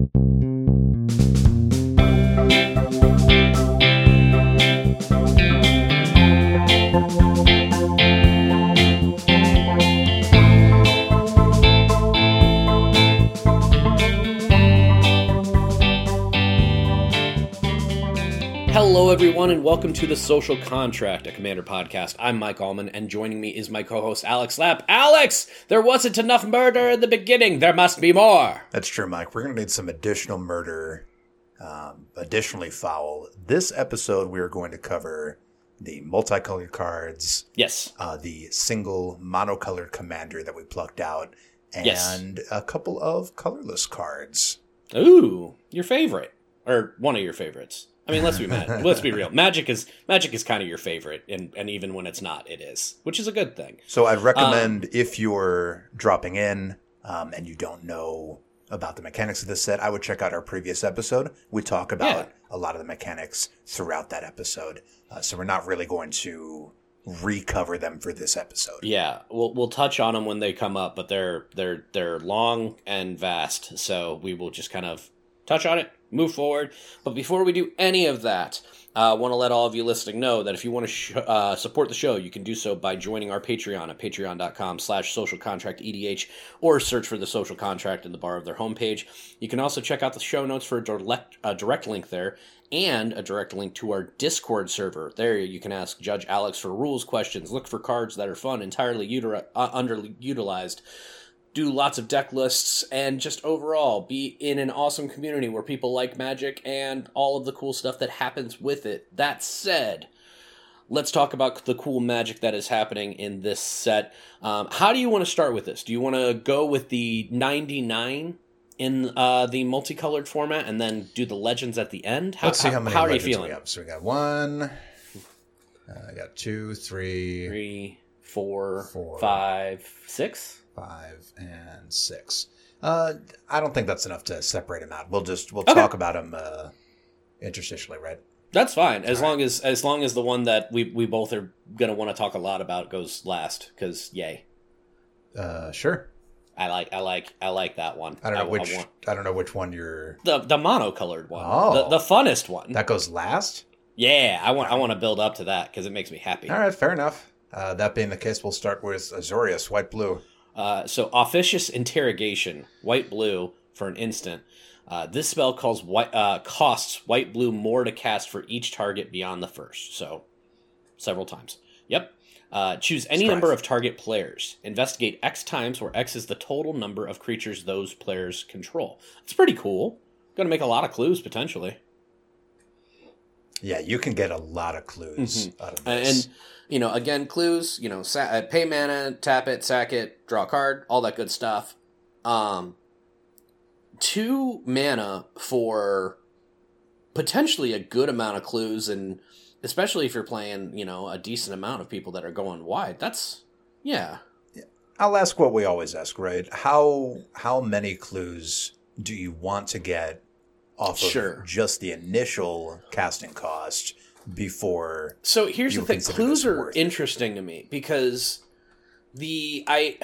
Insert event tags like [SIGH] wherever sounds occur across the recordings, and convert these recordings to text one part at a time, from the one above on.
Hello, everyone, and welcome to the Social Contract, a Commander podcast. I'm Mike Allman, and joining me is my co-host Alex Lapp. Alex, there wasn't enough murder in the beginning. There must be more. That's true, Mike. We're going to need some additional murder, um, additionally foul. This episode, we are going to cover the multicolored cards, Yes. uh, the single monocolored commander that we plucked out, and Yes. a couple of colorless cards. Ooh, your favorite, or one of your favorites. I mean, let's be mad. let's be real. Magic is magic is kind of your favorite, and and even when it's not, it is, which is a good thing. So I'd recommend if you're dropping in um, and you don't know about the mechanics of this set, I would check out our previous episode. We talk about Yeah. a lot of the mechanics throughout that episode. Uh, so we're not really going to recover them for this episode. Yeah, we'll we'll touch on them when they come up, but they're they're they're long and vast, so we will just kind of touch on it, move forward. But before we do any of that, I uh, want to let all of you listening know that if you want to sh- uh, support the show, you can do so by joining our Patreon at patreon.com slash social contract EDH or search for the social contract in the bar of their homepage. You can also check out the show notes for a direct, a direct link there and a direct link to our Discord server. There you can ask Judge Alex for rules questions, look for cards that are fun, entirely uh, underutilized, do lots of deck lists, and just overall be in an awesome community where people like magic and all of the cool stuff that happens with it. That said, let's talk about the cool magic that is happening in this set. Um, how do you want to start with this? Do you want to go with the 99 in uh, the multicolored format and then do the legends at the end? How, Let's see how many How are you feeling? we have. So we got one, uh, I got two, three, Three, four, Four. five, six. Five, and six. Uh, I don't think that's enough to separate them out. We'll just we'll Okay. talk about them uh, interstitially, right? That's fine as All right. long as as long as the one that we we both are gonna want to talk a lot about goes last. Because yay, Uh, sure. I like I like I like that one. I don't know which want I don't know which one you're. the the monocolored one, Oh. the, the funnest one. That goes last. yeah, I want I want to build up to that because it makes me happy. All right, fair enough. Uh, that being the case, we'll start with Azorius, white blue. Uh, so officious interrogation, white blue for an instant. Uh, this spell calls white uh, costs white blue more to cast for each target beyond the first. So several times. Yep. Uh, choose any number of target players. Investigate X times, where X is the total number of creatures those players control. It's pretty cool. Going to make a lot of clues potentially. Yeah, you can get a lot of clues out of this. And you know, again, clues. You know, sa- uh, pay mana, tap it, sack it, draw a card, all that good stuff. Um, two mana for potentially a good amount of clues, and especially if you're playing, you know, a decent amount of people that are going wide. That's yeah, I'll ask what we always ask, right? How how many clues do you want to get off of Sure. just the initial casting cost before? So here's the thing: clues are interesting to me because the I.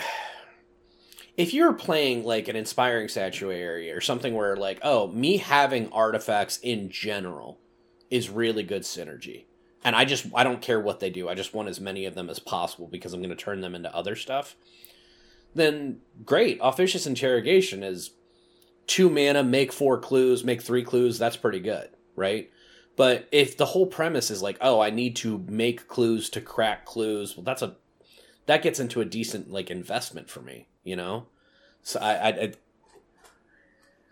If you're playing like an inspiring statuary or something where like, oh, me having artifacts in general is really good synergy. And I just I don't care what they do. I just want as many of them as possible because I'm going to turn them into other stuff. Then great. Officious interrogation is two mana, make four clues, make three clues. That's pretty good, right? But if the whole premise is like, oh, I need to make clues to crack clues, well, that's a that gets into a decent like investment for me, you know. So I, I, I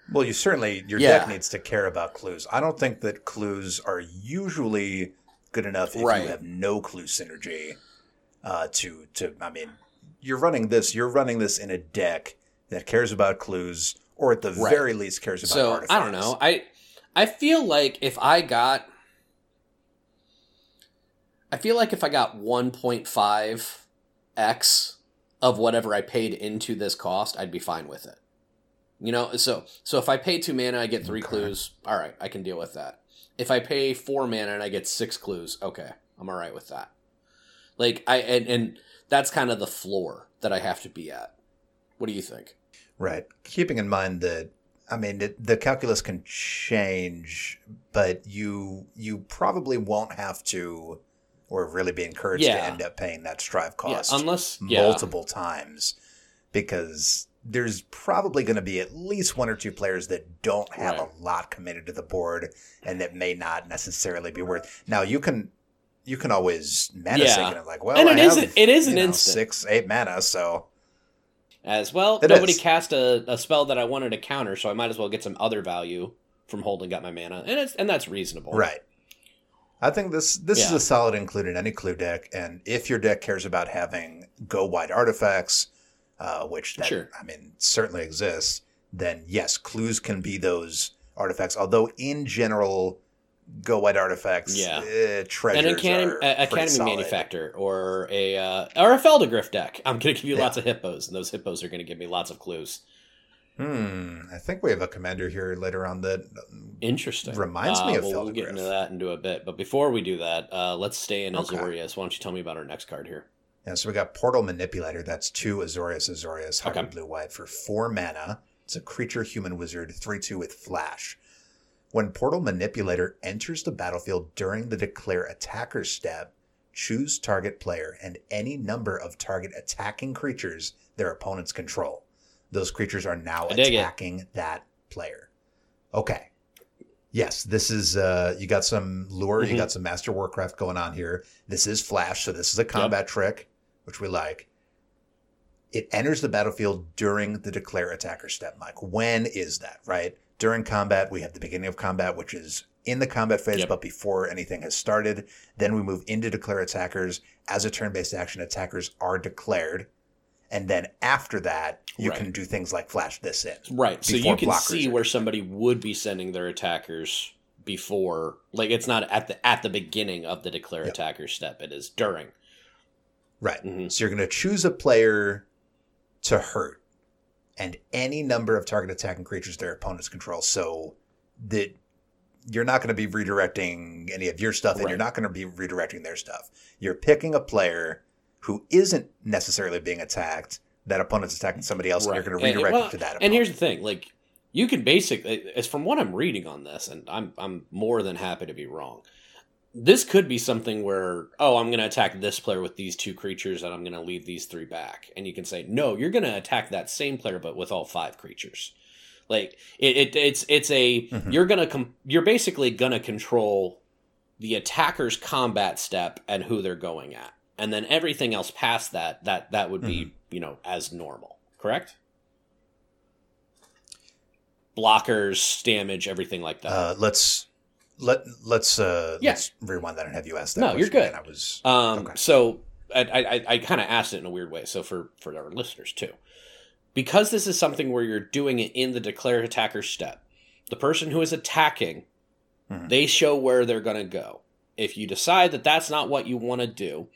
Well, you certainly your Yeah. deck needs to care about clues. I don't think that clues are usually good enough if Right. you have no clue synergy. Uh, to to I mean, you're running this. You're running this in a deck that cares about clues, or at the Right. very least cares about so artifacts. I don't know. I I feel like if I got I feel like if I got 1.5 x of whatever I paid into this cost, I'd be fine with it. You know, so so if I pay 2 mana I get 3 Okay. clues, all right, I can deal with that. If I pay 4 mana and I get 6 clues, okay, I'm all right with that. Like I and, and that's kind of the floor that I have to be at. What do you think? Right. Keeping in mind that I mean, it, the calculus can change, but you you probably won't have to, or really be encouraged Yeah. to end up paying that strive cost Yeah, unless yeah, multiple times, because there's probably going to be at least one or two players that don't have Right. a lot committed to the board, and that may not necessarily be worth. Now you can. You can always mana Yeah. it like, well, And I it is have, it is an know, instant. six, eight mana, so as well. It nobody is. cast a, a spell that I wanted to counter, so I might as well get some other value from holding up my mana, and it's and that's reasonable. Right. I think this this is a solid include in any clue deck, and if your deck cares about having go wide artifacts, uh, which that, Sure. I mean certainly exists, then yes, clues can be those artifacts. Although in general, go white artifacts, Yeah. eh, treasures An academy, are a- pretty academy solid. manufactor or a uh, or a Phelddagrif deck. I'm going to give you Yeah. lots of hippos, and those hippos are going to give me lots of clues. Hmm. I think we have a commander here later on that. Interesting. Reminds me Uh, of well, We'll get into that into a bit, but before we do that, uh, let's stay in Okay. Azorius. Why don't you tell me about our next card here? Yeah, so we got Portal Manipulator. That's two Azorius Azorius, hybrid Okay. blue white for four mana. It's a creature human wizard, 3 2 with flash. When Portal Manipulator enters the battlefield during the declare attacker step, choose target player and any number of target attacking creatures their opponents control. Those creatures are now dig it. attacking that player. Okay. Yes, this is uh you got some lure, you Mhm. got some Master Warcraft going on here. This is Flash, so this is a combat trick, which we like. It enters the battlefield during the declare attacker step, Mike. When is that, right? During combat, we have the beginning of combat, which is in the combat phase, Yep. but before anything has started. Then we move into declare attackers. As a turn based action, attackers are declared. And then after that, you Right. can do things like flash this in. Right. So you can see are where somebody would be sending their attackers before like it's not at the at the beginning of the declare Yep. attacker step. It is during. Right. Mhm. So you're going to choose a player to hurt and any number of target attacking creatures their opponents control. So that you're not going to be redirecting any of your stuff and Right. you're not going to be redirecting their stuff. You're picking a player who isn't necessarily being attacked. That opponent's attacking somebody else, and you're going to And- redirect well, it to that. Opponent. And here's the thing, like you can basically as from what I'm reading on this, and I'm I'm more than happy to be wrong. This could be something where, oh, I'm gonna attack this player with these two creatures and I'm gonna leave these three back. And you can say, No, you're gonna attack that same player but with all five creatures. Like it, it it's it's a Mhm. you're gonna com- you're basically gonna control the attacker's combat step and who they're going at. And then everything else past that, that that would be, Mm-hmm. you know, as normal. Correct? blockers, damage, everything like that. uh, let's let let's uh, Yeah. let's rewind that and have you ask that. No, you're good. I was um, okay. so I, I, I kind of asked it in a weird way. So for for our listeners too, because this is something where you're doing it in the declare attacker step, the person who is attacking, Mhm. they show where they're going to go. If you decide that that's not what you want to do,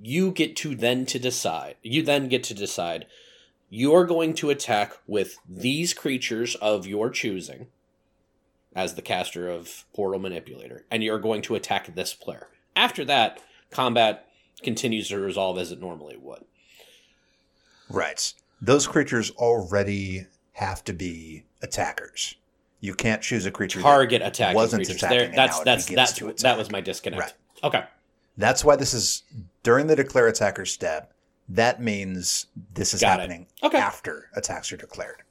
you get to then to decide. You then get to decide you're going to attack with these creatures of your choosing as the caster of Portal Manipulator, and you're going to attack this player. After that, combat continues to resolve as it normally would. Right. Those creatures already have to be attackers. You can't choose a creature. that- Target attacking wasn't creatures. attacking There, that's that's that's that was my disconnect. Right. Okay. That's why this is during the declare attacker step. That means this is Got it. happening Okay. after attacks are declared.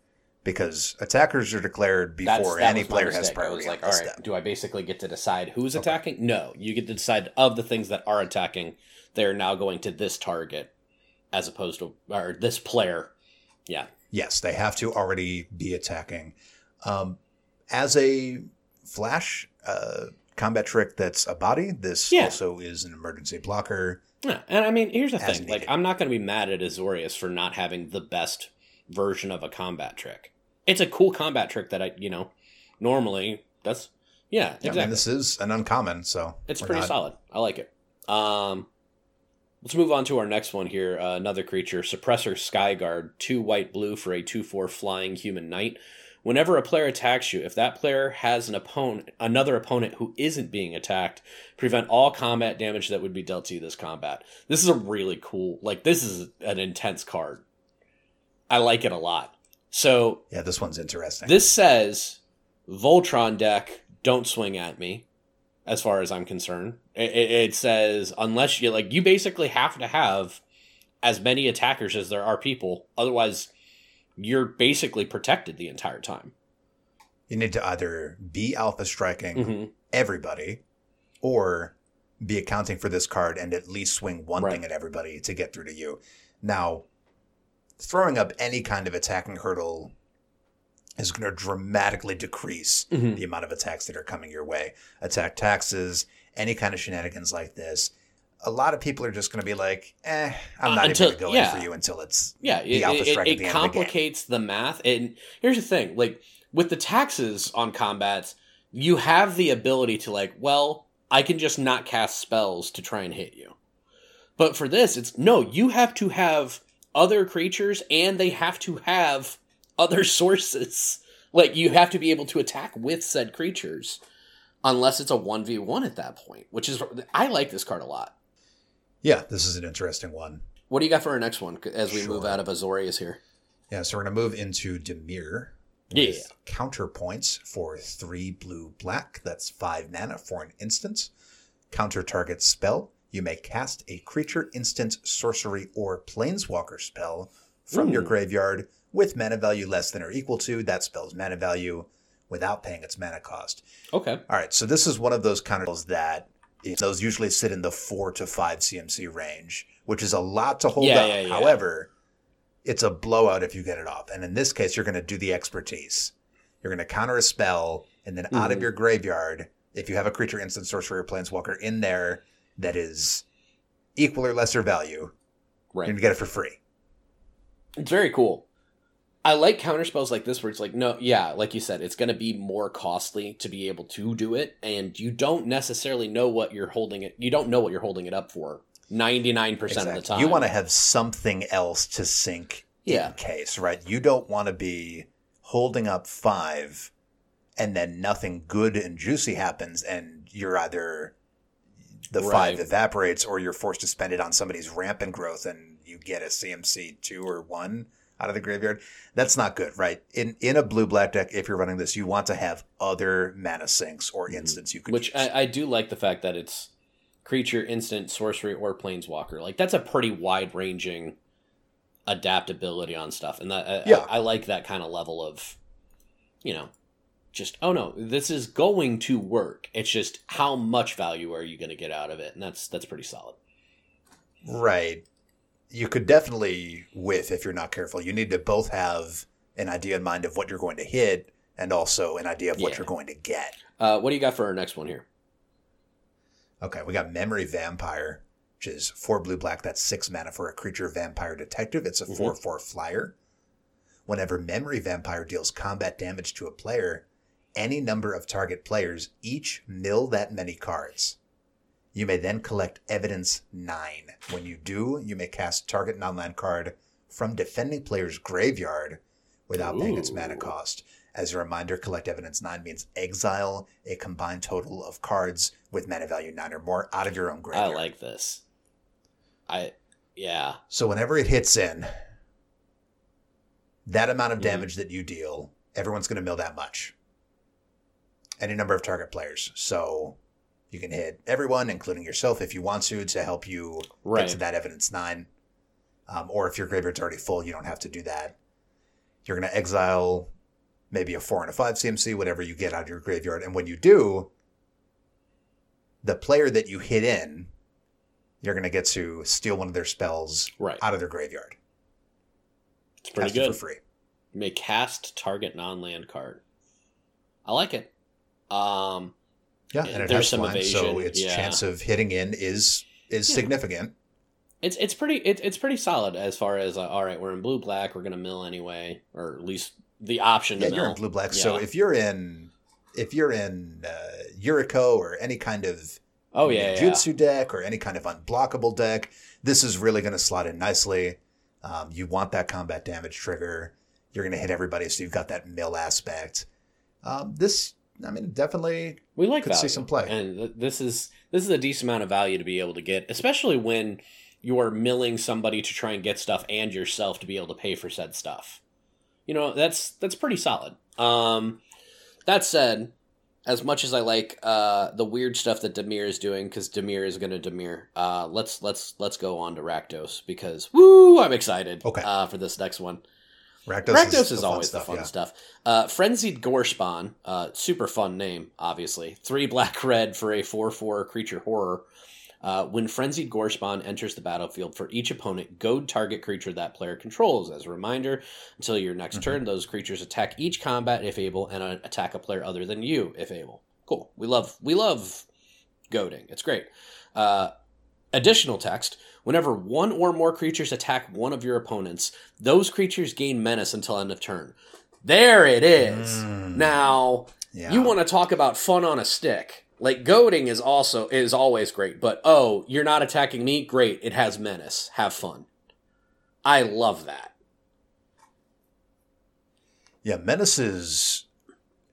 Because attackers are declared before that any was player has mistake. I priority was on like, all right, step. do I basically get to decide who's Okay. attacking? No, you get to decide of the things that are attacking. They're now going to this target, as opposed to or this player. Yeah, Yes, they have to already be attacking. Um, as a flash uh, combat trick that's a body, this Yeah. also is an emergency blocker. Yeah, and I mean, here's the thing: like. I'm not going to be mad at Azorius for not having the best version of a combat trick. It's a cool combat trick that I, you know, normally that's yeah, Yeah, exactly. I mean, this is an uncommon, so It's pretty not- solid. I like it. Um, let's move on to our next one here. Uh, another creature, Suppressor Skyguard, two white blue for a two four flying human knight. Whenever a player attacks you, if that player has an opponent, another opponent who isn't being attacked, prevent all combat damage that would be dealt to you this combat. This is a really cool, like this is an intense card. I like it a lot. So Yeah, this one's interesting. this says Voltron deck, don't swing at me, as far as I'm concerned. It, it, it says unless you like, you basically have to have as many attackers as there are people, otherwise you're basically protected the entire time. you need to either be alpha striking Mm-hmm. everybody or be accounting for this card and at least swing one Right. thing at everybody to get through to you. Now, throwing up any kind of attacking hurdle is going to dramatically decrease Mhm. the amount of attacks that are coming your way. Attack taxes, any kind of shenanigans like this. A lot of people are just going to be like, eh, I'm Uh, not until- even going yeah. for you until it's Yeah, the it, alpha it, strike it, it of the complicates the math. And here's the thing: like with the taxes on combats, you have the ability to like, well, I can just not cast spells to try and hit you. But for this, it's no. You have to have other creatures, and they have to have other [LAUGHS] sources. Like you have to be able to attack with said creatures, unless it's a one v one at that point. Which is I like this card a lot. Yeah, this is an interesting one. What do you got for our next one as we move out of Azorius here? Yeah, so we're going to move into Dimir. Yeah. Counterpoints for three blue black. That's five mana for an instant. Counter target spell. You may cast a creature, instant, sorcery, or planeswalker spell from your graveyard with mana value less than or equal to that spell's mana value without paying its mana cost. Okay. All right, so this is one of those counters that those usually sit in the four to five CMC range, which is a lot to hold Yeah, up. yeah, yeah. However, it's a blowout if you get it off. And in this case, you're going to do the expertise. You're going to counter a spell, and then out of Mhm. your graveyard, if you have a creature, instant, sorcery, or planeswalker in there that is equal or lesser value, Right. you're going to get it for free. It's very cool. I like counter spells like this where it's like, no, yeah, like you said, it's going to be more costly to be able to do it, and you don't necessarily know what you're holding it. You don't know what you're holding it up for ninety nine percent of the time. You want to have something else to sink Yeah. in case, right? You don't want to be holding up five and then nothing good and juicy happens and you're either the Right. five evaporates or you're forced to spend it on somebody's rampant growth and you get a CMC two or one out of the graveyard. That's not good, right? In in a blue black deck, if you're running this, you want to have other mana sinks or instants you could Mm-hmm. which. I, I do like the fact that it's creature, instant, sorcery, or planeswalker. Like that's a pretty wide ranging adaptability on stuff, and that I, Yeah. I, I like that kind of level of, you know, just oh no, this is going to work. It's just how much value are you going to get out of it, and that's that's pretty solid. Right. You could definitely whiff if you're not careful. You need to both have an idea in mind of what you're going to hit and also an idea of what Yeah. you're going to get. Uh, what do you got for our next one here? Okay, we got Memory Vampire, which is four blue black. That's six mana for a creature vampire detective. It's a Mhm. 4 4 flyer. Whenever Memory Vampire deals combat damage to a player, any number of target players each mill that many cards. You may then collect Evidence 9. When you do, you may cast target non land card from defending player's graveyard without paying its mana cost. As a reminder, collect evidence 9 means exile a combined total of cards with mana value 9 or more out of your own graveyard. I like this. I yeah. so whenever it hits in, that amount of Mhm. damage that you deal, everyone's going to mill that much. Any number of target players. So you can hit everyone, including yourself, if you want to, to help you Right. get to that evidence 9. Um, or if your graveyard's already full, you don't have to do that. You're going to exile maybe a 4 and a 5 CMC, whatever you get out of your graveyard. And when you do, the player that you hit in, you're going to get to steal one of their spells Right. out of their graveyard. It's pretty Cast it good. for free. You may cast target non-land card. I like it. Um, Yeah, Yeah, and it there's has some flying, so its yeah. chance of hitting in is is Yeah. significant. it's it's pretty it, it's pretty solid as far as uh, all right, we're in blue black, we're gonna mill anyway, or at least the option to Yeah, mill. you're in blue black. So if you're in if you're in uh, Yuriko or any kind of oh yeah, yeah, jutsu deck or any kind of unblockable deck, this is really going to slot in nicely. Um, you want that combat damage trigger. You're going to hit everybody, so you've got that mill aspect. Um, this, I mean, definitely we like could see some play. and th- this is this is a decent amount of value to be able to get, especially when you're milling somebody to try and get stuff and yourself to be able to pay for said stuff. you know that's that's pretty solid. Um, that said, as much as I like uh, the weird stuff that Dimir is doing, because Dimir is going to Dimir, uh, let's let's let's go on to Rakdos because woo, I'm excited. Okay. uh, for this next one. Rakdos, Rakdos is, fun always stuff, the fun yeah. stuff. Uh, Frenzied Gorespawn, uh, super fun name, obviously. Three black [LAUGHS] red for a 4 4 creature horror. Uh, when Frenzied Gorespawn enters the battlefield for each opponent, goad target creature that player controls. As a reminder, until your next Mhm. turn, those creatures attack each combat if able, and uh, attack a player other than you if able. Cool. We love we love goading. It's great. Uh, additional text: Whenever one or more creatures attack one of your opponents, those creatures gain menace until end of turn. There it is. Mm, Now yeah. you want to talk about fun on a stick. Like goading is also is always great, but oh, you're not attacking me? Great. It has menace. Have fun. I love that. Yeah, menace is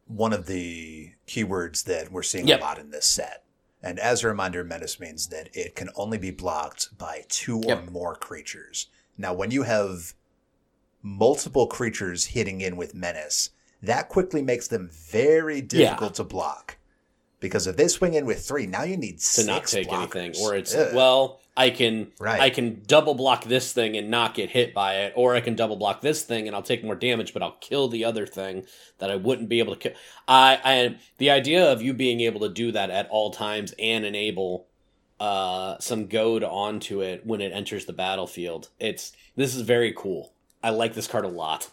one of the keywords that we're seeing Yep. a lot in this set. And as a reminder, menace means that it can only be blocked by two or more creatures. Now, when you have multiple creatures hitting in with menace, that quickly makes them very difficult to block. Because if they swing in with three, now you need To six not take blockers. anything. Or it's Ugh. well, I can Right. I can double block this thing and not get hit by it, or I can double block this thing and I'll take more damage, but I'll kill the other thing that I wouldn't be able to kill. I, I the idea of you being able to do that at all times and enable uh, some goad onto it when it enters the battlefield. It's this is very cool. I like this card a lot.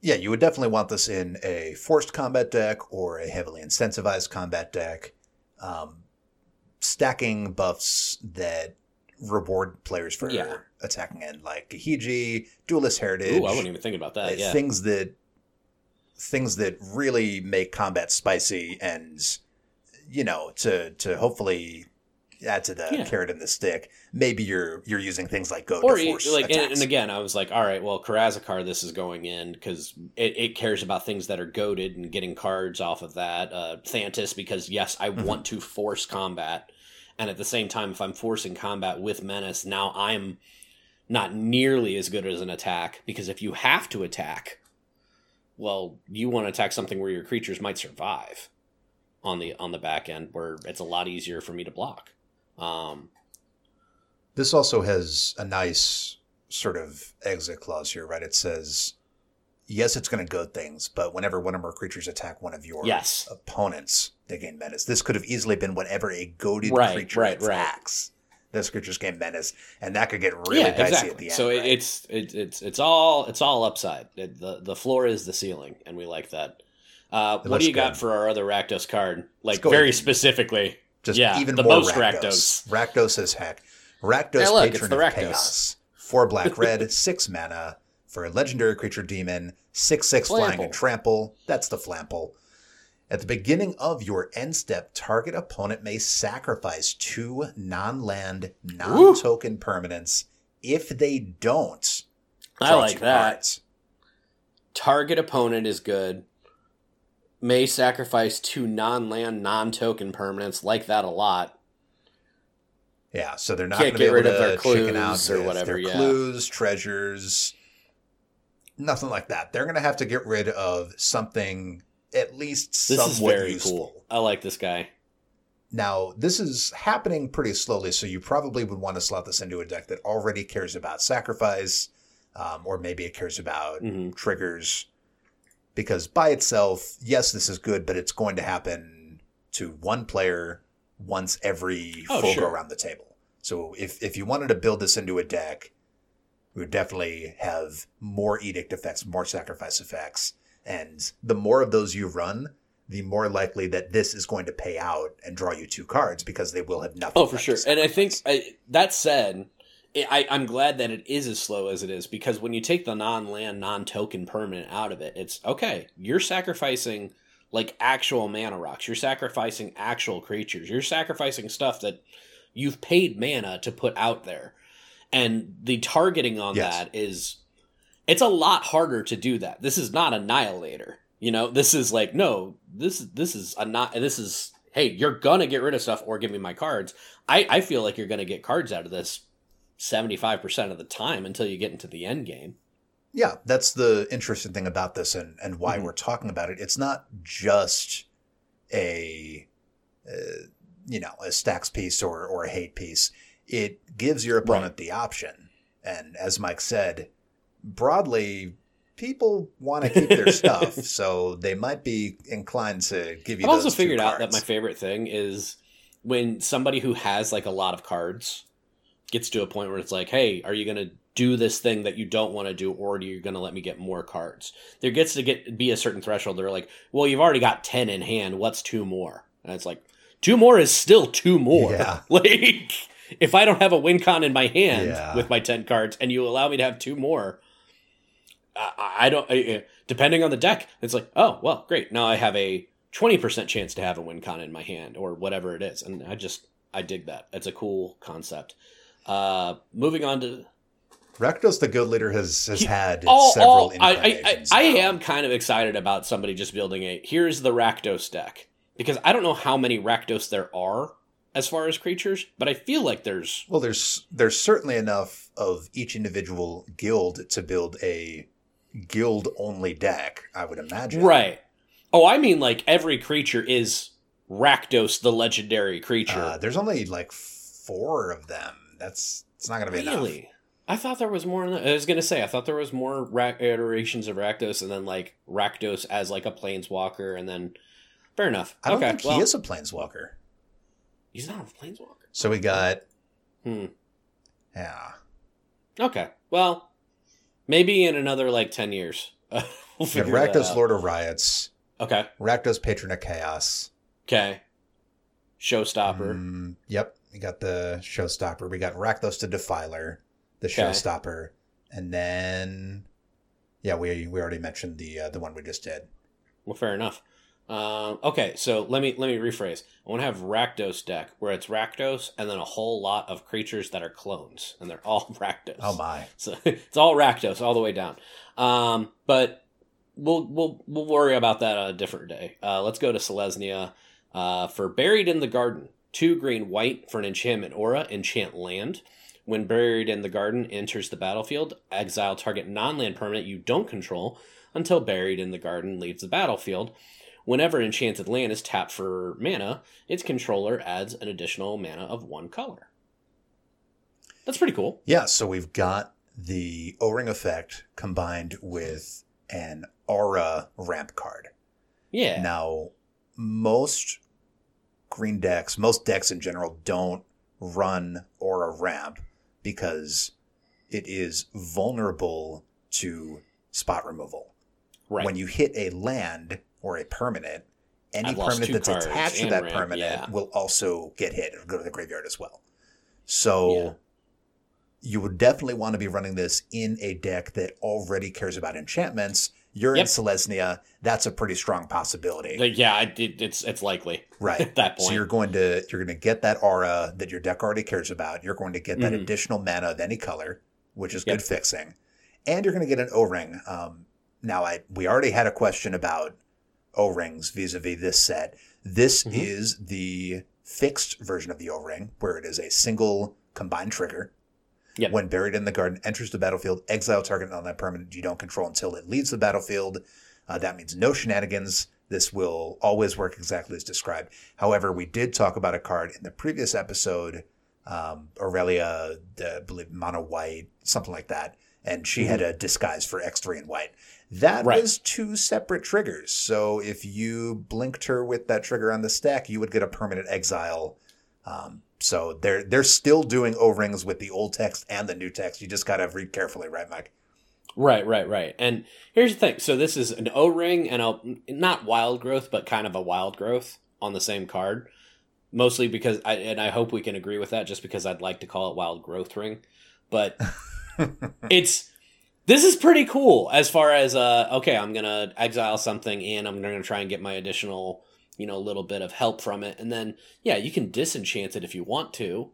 Yeah, you would definitely want this in a forced combat deck or a heavily incentivized combat deck. Um, stacking buffs that reward players for Yeah. attacking in, like Gahiji, Duelist Heritage, Ooh, I wasn't even think about that. uh, Yeah, things that things that really make combat spicy and you know to to hopefully add to the Yeah. carrot and the stick. Maybe you're you're using things like go or to force like and, and again i was like all right well Karazikar this is going in because it, it cares about things that are goaded and getting cards off of that uh thantis because yes i Mhm. want to force combat and at the same time if i'm forcing combat with menace now i'm not nearly as good as an attack because if you have to attack well you want to attack something where your creatures might survive on the on the back end where it's a lot easier for me to block um This also has a nice sort of exit clause here, right? It says, yes, it's going to goad things, but whenever one or more creatures attack one of your Yes. opponents, they gain menace. This could have easily been whenever a goaded Right, creature right, right. attacks. Those creatures gain menace, and that could get really dicey at the end. So right? it's it, it's it's all it's all upside. It, the the floor is the ceiling, and we like that. Uh, what do you got for our other Rakdos card? Like very ahead. specifically. Just yeah, even the more most Rakdos. Rakdos as heck. Rakdos, Hey, look, patron of Rakdos. chaos. Four black, red, [LAUGHS] six mana for a legendary creature demon. Six six flying and trample. That's the flample. At the beginning of your end step, target opponent may sacrifice two non-land, non-token permanents. If they don't, I like that. cards. Target opponent is good. May sacrifice two non-land, non-token permanents. Like that a lot. Yeah, so they're not going to be get able rid of to their chicken out clues or whatever, Their yeah. clues, treasures, nothing like that. They're going to have to get rid of something at least This somewhat is very useful. cool. I like this guy. Now, this is happening pretty slowly, so you probably would want to slot this into a deck that already cares about sacrifice, um, or maybe it cares about Mhm. triggers. Because by itself, yes, this is good, but it's going to happen to one player once every Oh, full sure. go around the table. So if if you wanted to build this into a deck, we would definitely have more edict effects, more sacrifice effects, and the more of those you run, the more likely that this is going to pay out and draw you two cards because they will have nothing. Oh, for sure. And I think. I, that said, I, I'm glad that it is as slow as it is because when you take the non-land, non-token permanent out of it, it's okay. You're sacrificing like actual mana rocks. You're sacrificing actual creatures. You're sacrificing stuff that you've paid mana to put out there, and the targeting on Yes. that is it's a lot harder to do that. This is not annihilator. You know, this is like no, this this is a not this is hey, you're gonna get rid of stuff or give me my cards. I I feel like you're gonna get cards out of this seventy five percent of the time until you get into the end game. yeah, that's the interesting thing about this and, and why Mhm. we're talking about it. It's not just a, uh, you know, a stacks piece or, or a hate piece. It gives your opponent the option. And as Mike said, broadly, people want to keep their [LAUGHS] stuff, so they might be inclined to give you. I've also figured out that my favorite thing is when somebody who has like a lot of cards gets to a point where it's like, hey, are you going to do this thing that you don't want to do, or are you going to let me get more cards? There gets to get be a certain threshold. They're like, well, you've already got ten in hand. What's two more? And it's like, two more is still two more. Yeah. [LAUGHS] like. If I don't have a win con in my hand Yeah. with my ten cards, and you allow me to have two more, I, I don't. I, depending on the deck, it's like, oh well, great. Now I have a twenty percent chance to have a win con in my hand, or whatever it is, and I just I dig that. It's a cool concept. Uh, moving on to Rakdos, the guild leader, has has He- had oh, several oh, I, I, I, I am kind of excited about somebody just building a here's the Rakdos deck because I don't know how many Rakdos there are as far as creatures, but I feel like there's Well, there's there's certainly enough of each individual guild to build a guild only deck. I would imagine. right. Oh, I mean like every creature is Rakdos, the legendary creature. Uh, there's only like four of them. That's it's not going to be enough. Really? I thought there was more. I was gonna say I thought there was more ra- iterations of Rakdos, and then like Rakdos as like a planeswalker, and then fair enough. I don't okay, think well, he is a planeswalker. he's not a planeswalker. So we got Hmm. yeah. Okay, well, maybe in another like ten years, [LAUGHS] we'll figure that Rakdos. Lord of Riots, Okay, Rakdos, Patron of Chaos. okay. Showstopper. Mm, yep, we got the Showstopper. We got Rakdos the Defiler, the Okay. Showstopper, and then yeah, we we already mentioned the uh, the one we just did. Well, fair enough. Um, okay, so let me let me rephrase. I want to have Rakdos deck where it's Rakdos and then a whole lot of creatures that are clones, and they're all [LAUGHS] Rakdos. Oh my! [LAUGHS] So it's all Rakdos all the way down. Um, but we'll we'll we'll worry about that on a different day. Uh, let's go to Selesnya uh, for Buried in the Garden. Two green white for an enchantment aura, enchant land. When Buried in the Garden enters the battlefield, exile target non-land permanent you don't control until Buried in the Garden leaves the battlefield. Whenever enchanted land is tapped for mana, its controller adds an additional mana of one color. That's pretty cool. Yeah, so we've got the O-ring effect combined with an aura ramp card. Yeah. Now, most green decks, most decks in general, don't run aura ramp because it is vulnerable to spot removal. Right. When you hit a land or a permanent, any I've permanent that's attached to that ramp, permanent yeah. will also get hit and go to the graveyard as well. So Yeah. you would definitely want to be running this in a deck that already cares about enchantments. You're Yep. in Selesnya. That's a pretty strong possibility. Yeah, I did, it's it's likely right. [LAUGHS] at that point. So you're going to you're going to get that aura that your deck already cares about. You're going to get that Mhm. additional mana of any color, which is Yep. good fixing, and you're going to get an O ring. Um, now, I we already had a question about O rings vis-a-vis this set. This Mhm. is the fixed version of the O ring, where it is a single combined trigger. Yep. When buried in the garden, enters the battlefield, exile target on that permanent you don't control until it leaves the battlefield. Uh, that means no shenanigans. This will always work exactly as described. However, we did talk about a card in the previous episode, um, Aurelia, I believe mono white, something like that, and she had a disguise for X three and white. That Right. was two separate triggers. So if you blinked her with that trigger on the stack, you would get a permanent exile. Um, so they're they're still doing O rings with the old text and the new text. You just gotta read carefully, right, Mike? Right, right, right. And here's the thing. So this is an O ring and a not wild growth, but kind of a wild growth on the same card. Mostly because I and I hope we can agree with that. Just because I'd like to call it wild growth ring, but [LAUGHS] it's this is pretty cool as far as uh okay i'm gonna exile something and i'm gonna try and get my additional you know a little bit of help from it. And then yeah you can disenchant it if you want to.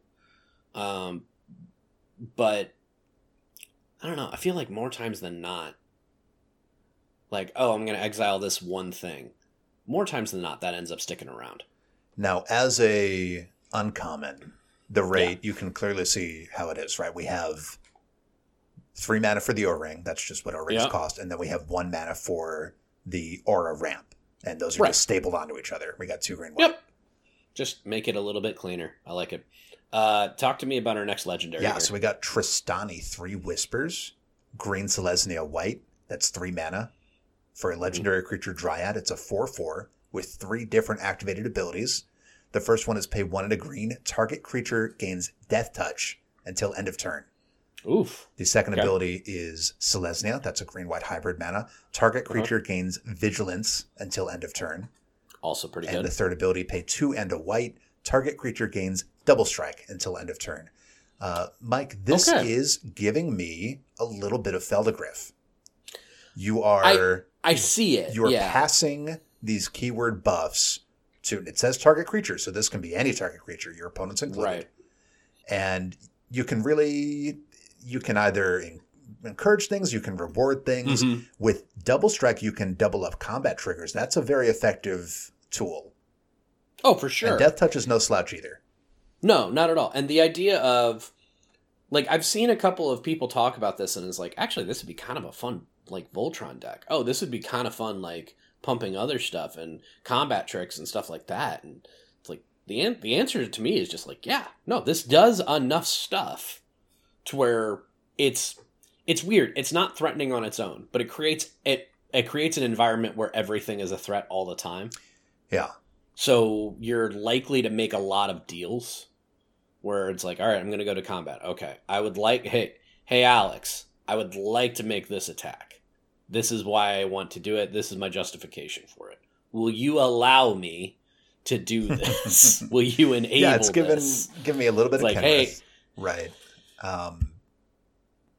Um but i don't know. I feel like more times than not like oh i'm gonna exile this one thing. More times than not that ends up sticking around. Now, as a uncommon, the rate you can clearly see how it is, right? We have three mana for the O ring. That's just what O rings Yeah. cost, and then we have one mana for the aura ramp, and those are Right. just stapled onto each other. We got two green. White. Yep. Just make it a little bit cleaner. I like it. Uh, talk to me about our next legendary. Yeah, here. so we got Trostani, three whispers, green Selesnya white. That's three mana. For a legendary creature Dryad, it's a 4 4 with three different activated abilities. The first one is pay one and a green. Target creature gains Death Touch until end of turn. Oof. The second Okay. ability is Selesnya. That's a green white hybrid mana. Target Uh-huh. creature gains Vigilance until end of turn. Also pretty And good. And the third ability, pay two and a white. Target creature gains double strike until end of turn. Uh, Mike, this Okay. is giving me a little bit of Phelddagrif. You are I see it. you are yeah. passing these keyword buffs to. It says target creature, so this can be any target creature, your opponent's included. Right. And you can really you can either encourage things, you can reward things. Mhm. With double strike, you can double up combat triggers. That's a very effective tool. Oh, for sure. And Death Touch is no slouch either. No, not at all. And the idea of like I've seen a couple of people talk about this and it's like actually this would be kind of a fun like Voltron deck. Oh, this would be kind of fun like pumping other stuff and combat tricks and stuff like that. And it's like the an- the answer to me is just like, yeah, no, this does enough stuff to where it's it's weird. It's not threatening on its own, but it creates it it creates an environment where everything is a threat all the time. Yeah. So you're likely to make a lot of deals where it's like, all right, I'm going to go to combat. Okay, I would like, hey, hey, Alex, I would like to make this attack. This is why I want to do it. This is my justification for it. Will you allow me to do [LAUGHS] this? Will you enable yeah, it's given this? give me a little bit It's of like, Kenrith. right. Um,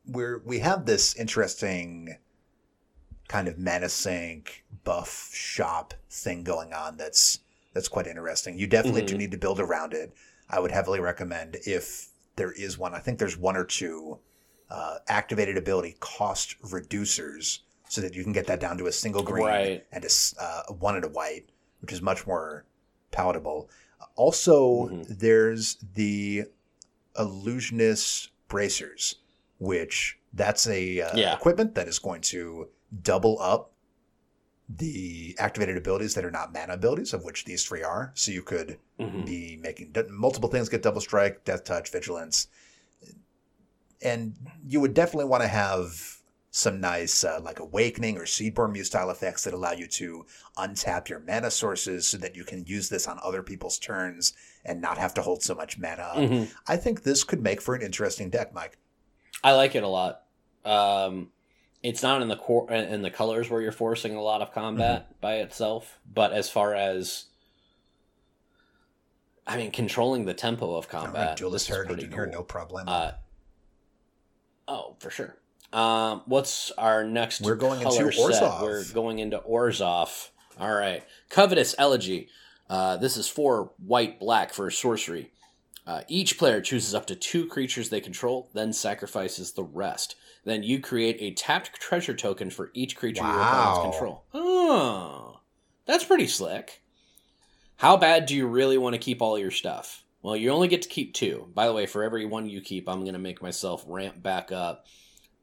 we're we have this interesting kind of menacing buff shop thing going on. That's that's quite interesting. You definitely do Mhm. need to build around it. I would heavily recommend if there is one. I think there's one or two uh, activated ability cost reducers, so that you can get that down to a single green Right. and a uh, one and a white, which is much more palatable. Also, Mhm. there's the illusionist bracers, which that's a uh, Yeah. equipment that is going to double up the activated abilities that are not mana abilities, of which these three are. So you could Mhm. be making multiple things get double strike, death touch, vigilance, and you would definitely want to have some nice uh, like awakening or seedborn muse style effects that allow you to untap your mana sources so that you can use this on other people's turns and not have to hold so much mana. Mhm. I think this could make for an interesting deck, Mike. I like it a lot. Um, it's not in the core in the colors where you're forcing a lot of combat Mm-hmm. by itself, but as far as I mean, controlling the tempo of combat. right, Duelist Heritage in here, no problem. Uh, oh, for sure. Um, what's our next? We're going into? Orzhov. We're going into Orzhov. All right, covetous elegy. Uh, this is four white black for sorcery. Uh, each player chooses up to two creatures they control, then sacrifices the rest. Then you create a tapped treasure token for each creature your Wow. opponents control. Oh, that's pretty slick. How bad do you really want to keep all your stuff? Well, you only get to keep two. By the way, for every one you keep, I'm going to make myself ramp back up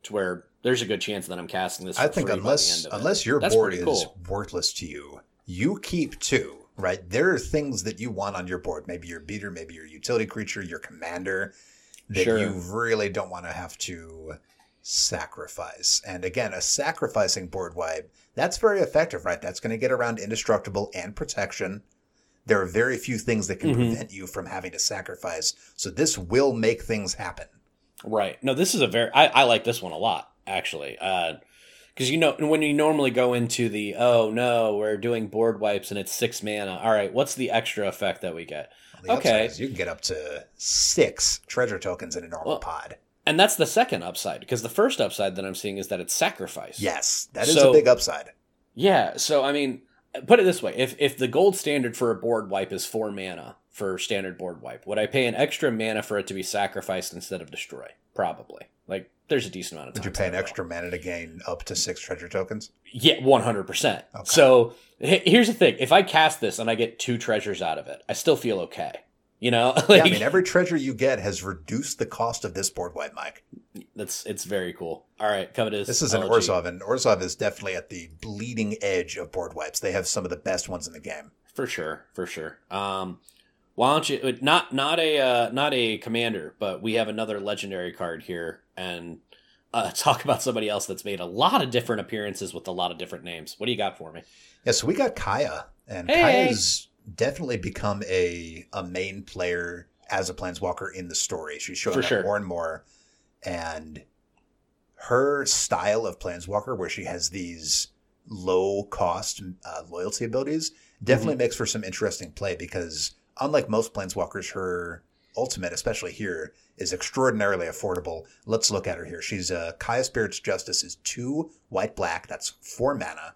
to where there's a good chance that I'm casting this. I think free by the unless end of it. unless your That's board is cool. worthless to you, you keep two. Right? There are things that you want on your board. Maybe your beater, maybe your utility creature, your commander that Sure. you really don't want to have to sacrifice. And again, a sacrificing board wipe, that's very effective, right? That's going to get around indestructible and protection. There are very few things that can Mhm. prevent you from having to sacrifice. So this will make things happen. Right. No, this is a very. I, I like this one a lot actually. Uh, because you know when you normally go into the oh no we're doing board wipes and it's six mana. All right, what's the extra effect that we get? Okay. you can get up to six treasure tokens in a normal Well, pod. And that's the second upside because the first upside that I'm seeing is that it's sacrifice. Yes, that is So- a big upside. Yeah. So I mean, put it this way: if if the gold standard for a board wipe is four mana for standard board wipe, would I pay an extra mana for it to be sacrificed instead of destroy? Probably. Like there's a decent amount of. Time. Would you pay an extra mana to gain up to six treasure tokens? Yeah, one hundred percent. Okay. So he- here's the thing: if I cast this and I get two treasures out of it, I still feel okay. You know, [LAUGHS] yeah, I mean, every treasure you get has reduced the cost of this board wipe, Mike. that's it's very cool. All right, covetous. This is an. Orzhov, and Orzhov is definitely at the bleeding edge of board wipes. They have some of the best ones in the game. for sure, for sure. Um, why don't you uh, not not a uh, not a commander, but we have another legendary card here, and uh, [LAUGHS] talk about somebody else that's made a lot of different appearances with a lot of different names. What do you got for me? Yeah, so we got Kaya, and Hey! Kaya's definitely become a a main player as a planeswalker in the story. She's showing sure. more and more, and her style of planeswalker, where she has these low cost uh, loyalty abilities, definitely makes for some interesting play because unlike most planeswalkers, her ultimate, especially here, is extraordinarily affordable. Let's look at her here. She's uh, Kaya Spirit's Justice is two white black. That's four mana.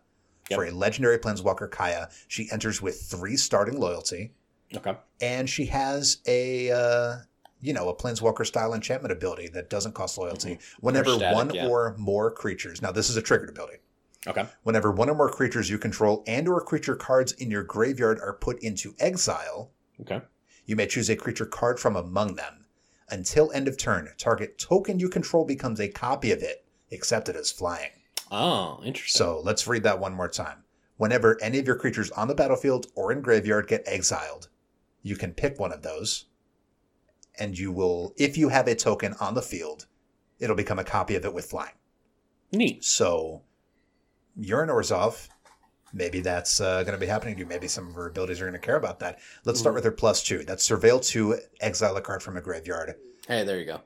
For a legendary planeswalker Kaya, she enters with three starting loyalty, Okay. and she has a uh, you know a planeswalker style enchantment ability that doesn't cost loyalty. Whenever static, one yeah. or more creatures, now this is a triggered ability. Okay. Whenever one or more creatures you control and or creature cards in your graveyard are put into exile, Okay. you may choose a creature card from among them. Until end of turn, target token you control becomes a copy of it, except it is flying. Oh, interesting. So let's read that one more time. Whenever any of your creatures on the battlefield or in graveyard get exiled, you can pick one of those, and you will, if you have a token on the field, it'll become a copy of it with flying. Neat. So you're an Orzhov. Maybe that's uh, going to be happening to you. Maybe some of her abilities are going to care about that. Let's start with her plus two. That's Surveil 2, exile a card from a graveyard. Hey, there you go.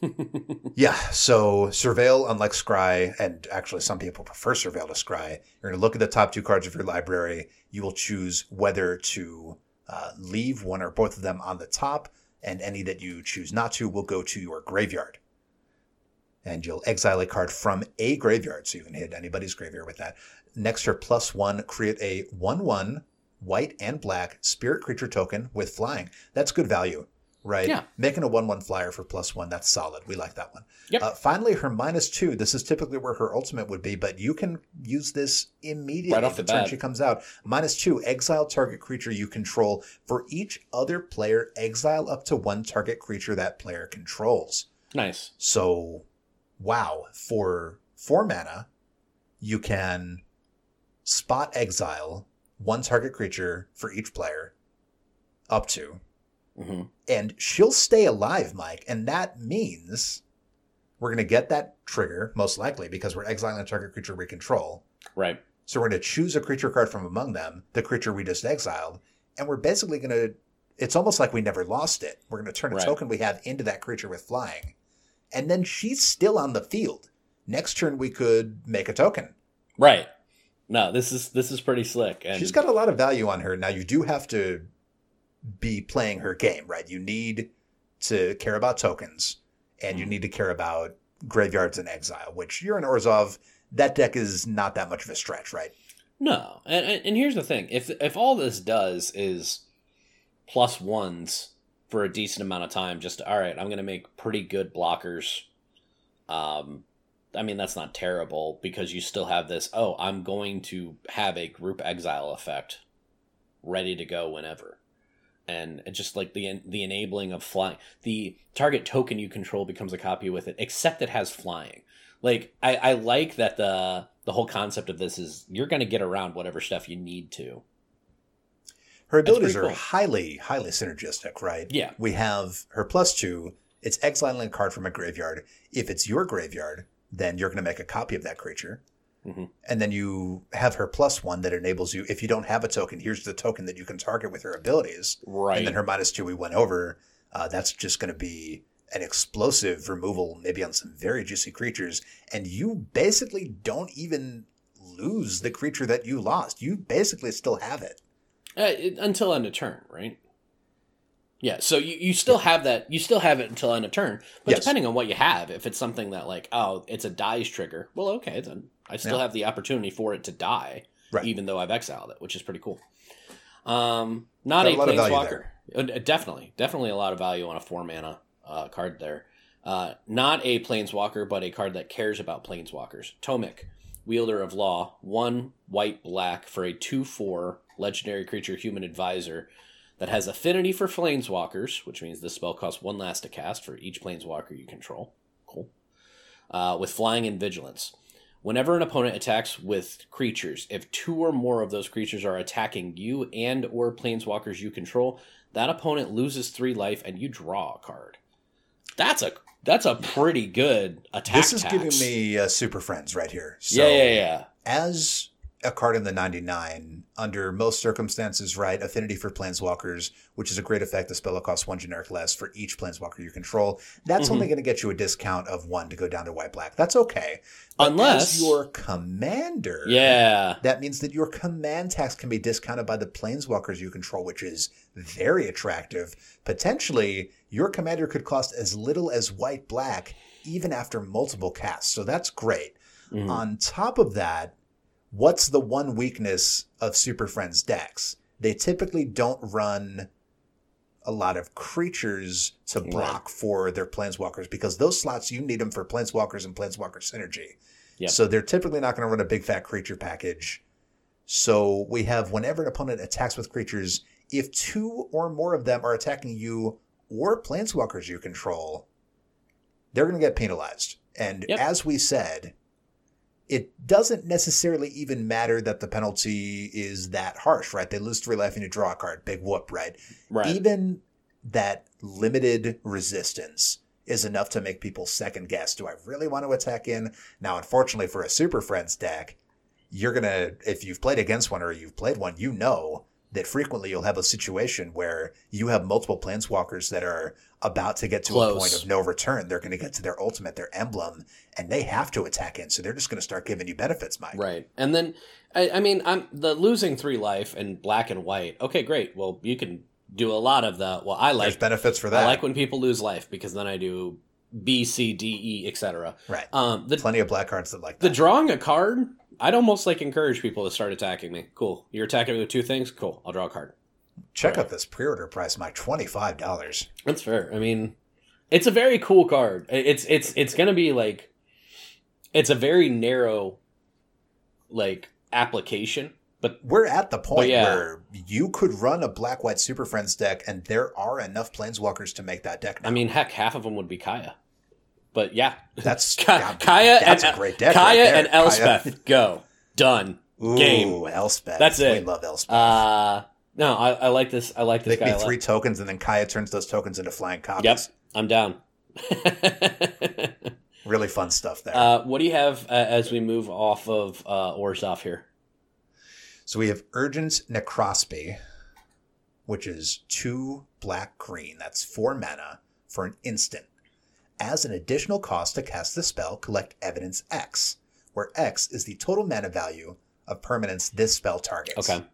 [LAUGHS] Yeah, so Surveil, unlike Scry, and actually some people prefer Surveil to Scry, you're going to look at the top two cards of your library. You will choose whether to uh, leave one or both of them on the top, and any that you choose not to will go to your graveyard. And you'll exile a card from a graveyard, so you can hit anybody's graveyard with that. Next, her plus one, create a 1 1 white and black spirit creature token with flying. That's good value, right? Yeah. Making a 1 1 flyer for plus one, that's solid. We like that one. Yep. Uh, finally, her minus two. This is typically where her ultimate would be, but you can use this immediately Right off the turn bat. she comes out. Minus two, exile target creature you control. For each other player, exile up to one target creature that player controls. Nice. So, wow, for four mana, you can spot exile one target creature for each player up to, hmm and she'll stay alive, Mike. And that means we're going to get that trigger, most likely, because we're exiling a target creature we control. Right. So we're going to choose a creature card from among them, the creature we just exiled, and we're basically going to. It's almost like we never lost it. We're going to turn a Right. token we have into that creature with flying, and then she's still on the field. Next turn, we could make a token. Right. No, this is this is pretty slick. And She's got a lot of value on her. Now, you do have to be playing her game, right? You need to care about tokens, and you Mhm. need to care about graveyards and exile, which you're an Orzhov. That deck is not that much of a stretch, right? No, and, and and here's the thing: if if all this does is plus ones for a decent amount of time, just all right, I'm going to make pretty good blockers. Um, I mean that's not terrible because you still have this. Oh, I'm going to have a group exile effect ready to go whenever, and just like the the enabling of flying, the target token you control becomes a copy with it, except it has flying like I, I like that the the whole concept of this is you're going to get around whatever stuff you need to Her abilities are cool. highly, highly synergistic, right? yeah We have her plus two. It's exiling a card from a graveyard. If it's your graveyard, then you're going to make a copy of that creature. Mhm. And then you have her plus one that enables you, if you don't have a token, here's the token that you can target with her abilities. right And then her minus two we went over. Uh, that's just going to be an explosive removal, maybe on some very juicy creatures. And you basically don't even lose the creature that you lost. You basically still have it. Uh, it- until end of turn right yeah so you, you still have that you still have it until end of turn but Yes. depending on what you have if it's something that like oh it's a dies trigger well okay then i still Yeah. have the opportunity for it to die Right. even though i've exiled it which is pretty cool um not Got a a lot of value planeswalker Uh, definitely definitely a lot of value on a four mana uh, card there uh, not a planeswalker but a card that cares about planeswalkers tomik wielder of law one white black for a 2-4 legendary creature human advisor that has affinity for planeswalkers, which means this spell costs one last to cast for each planeswalker you control. Cool. Uh, with flying and vigilance. Whenever an opponent attacks with creatures, if two or more of those creatures are attacking you and or planeswalkers you control, that opponent loses three life and you draw a card. That's a that's a pretty good attack. This is tax. giving me uh, Super Friends right here. So yeah, yeah, yeah. as a card in the 99 under most circumstances right affinity for planeswalkers which is a great effect the spell will cost one generic less for each planeswalker you control. That's Mhm. only going to get you a discount of one to go down to white black. That's okay. But Unless- your commander Yeah. that means that your command tax can be discounted by the planeswalkers you control which is very attractive. Potentially your commander could cost as little as white black even after multiple casts. So that's great. Mhm. on top of that, what's the one weakness of Super Friends decks? They typically don't run a lot of creatures to Right. block for their planeswalkers because those slots you need them for planeswalkers and planeswalker synergy. Yep. So they're typically not going to run a big fat creature package. So we have whenever an opponent attacks with creatures, if two or more of them are attacking you or planeswalkers you control, they're going to get penalized. And Yep. as we said, it doesn't necessarily even matter that the penalty is that harsh, right? They lose three life and you draw a card. Big whoop, right? Right. Even that limited resistance is enough to make people second guess. Do I really want to attack in? Now, unfortunately for a Super Friends deck, you're going to, if you've played against one or you've played one, you know that frequently you'll have a situation where you have multiple planeswalkers that are about to get to a point of no return. They're going to get to their ultimate, their emblem, and they have to attack in. So they're just going to start giving you benefits, Mike. Right. And then I, I mean I'm the losing three life and black and white. Okay, great. Well you can do a lot of the well I There's like benefits for that. I like when people lose life because then I do B, C, D, E, etc. right. Um the Plenty of black cards that like the drawing a card, I'd almost like encourage people to start attacking me. Cool. You're attacking me with two things? Cool. I'll draw a card. Check out this pre-order price, my Twenty-five dollars. That's fair. I mean, it's a very cool card. It's it's it's gonna be like, it's a very narrow, like application. But We're at the point yeah. where you could run a black-white Super Friends deck, and there are enough planeswalkers to make that deck. Now. I mean, heck, half of them would be Kaya. But yeah, that's [LAUGHS] Ka- God, Kaya That's and a great deck. Kaya right and Elspeth go done. Ooh, Game. Elspeth. That's it. We love Elspeth. Uh no, I, I like this. I like this Make guy. me three tokens, and then Kaya turns those tokens into flying copies. Yep, I'm down. [LAUGHS] Really fun stuff there. uh, what do you have uh, as we move off of uh, Orzhov here? So we have Urgent Necropsy, which is two black green. That's four mana for an instant. As an additional cost to cast the spell, collect Evidence X, where X is the total mana value of permanents this spell targets. Okay.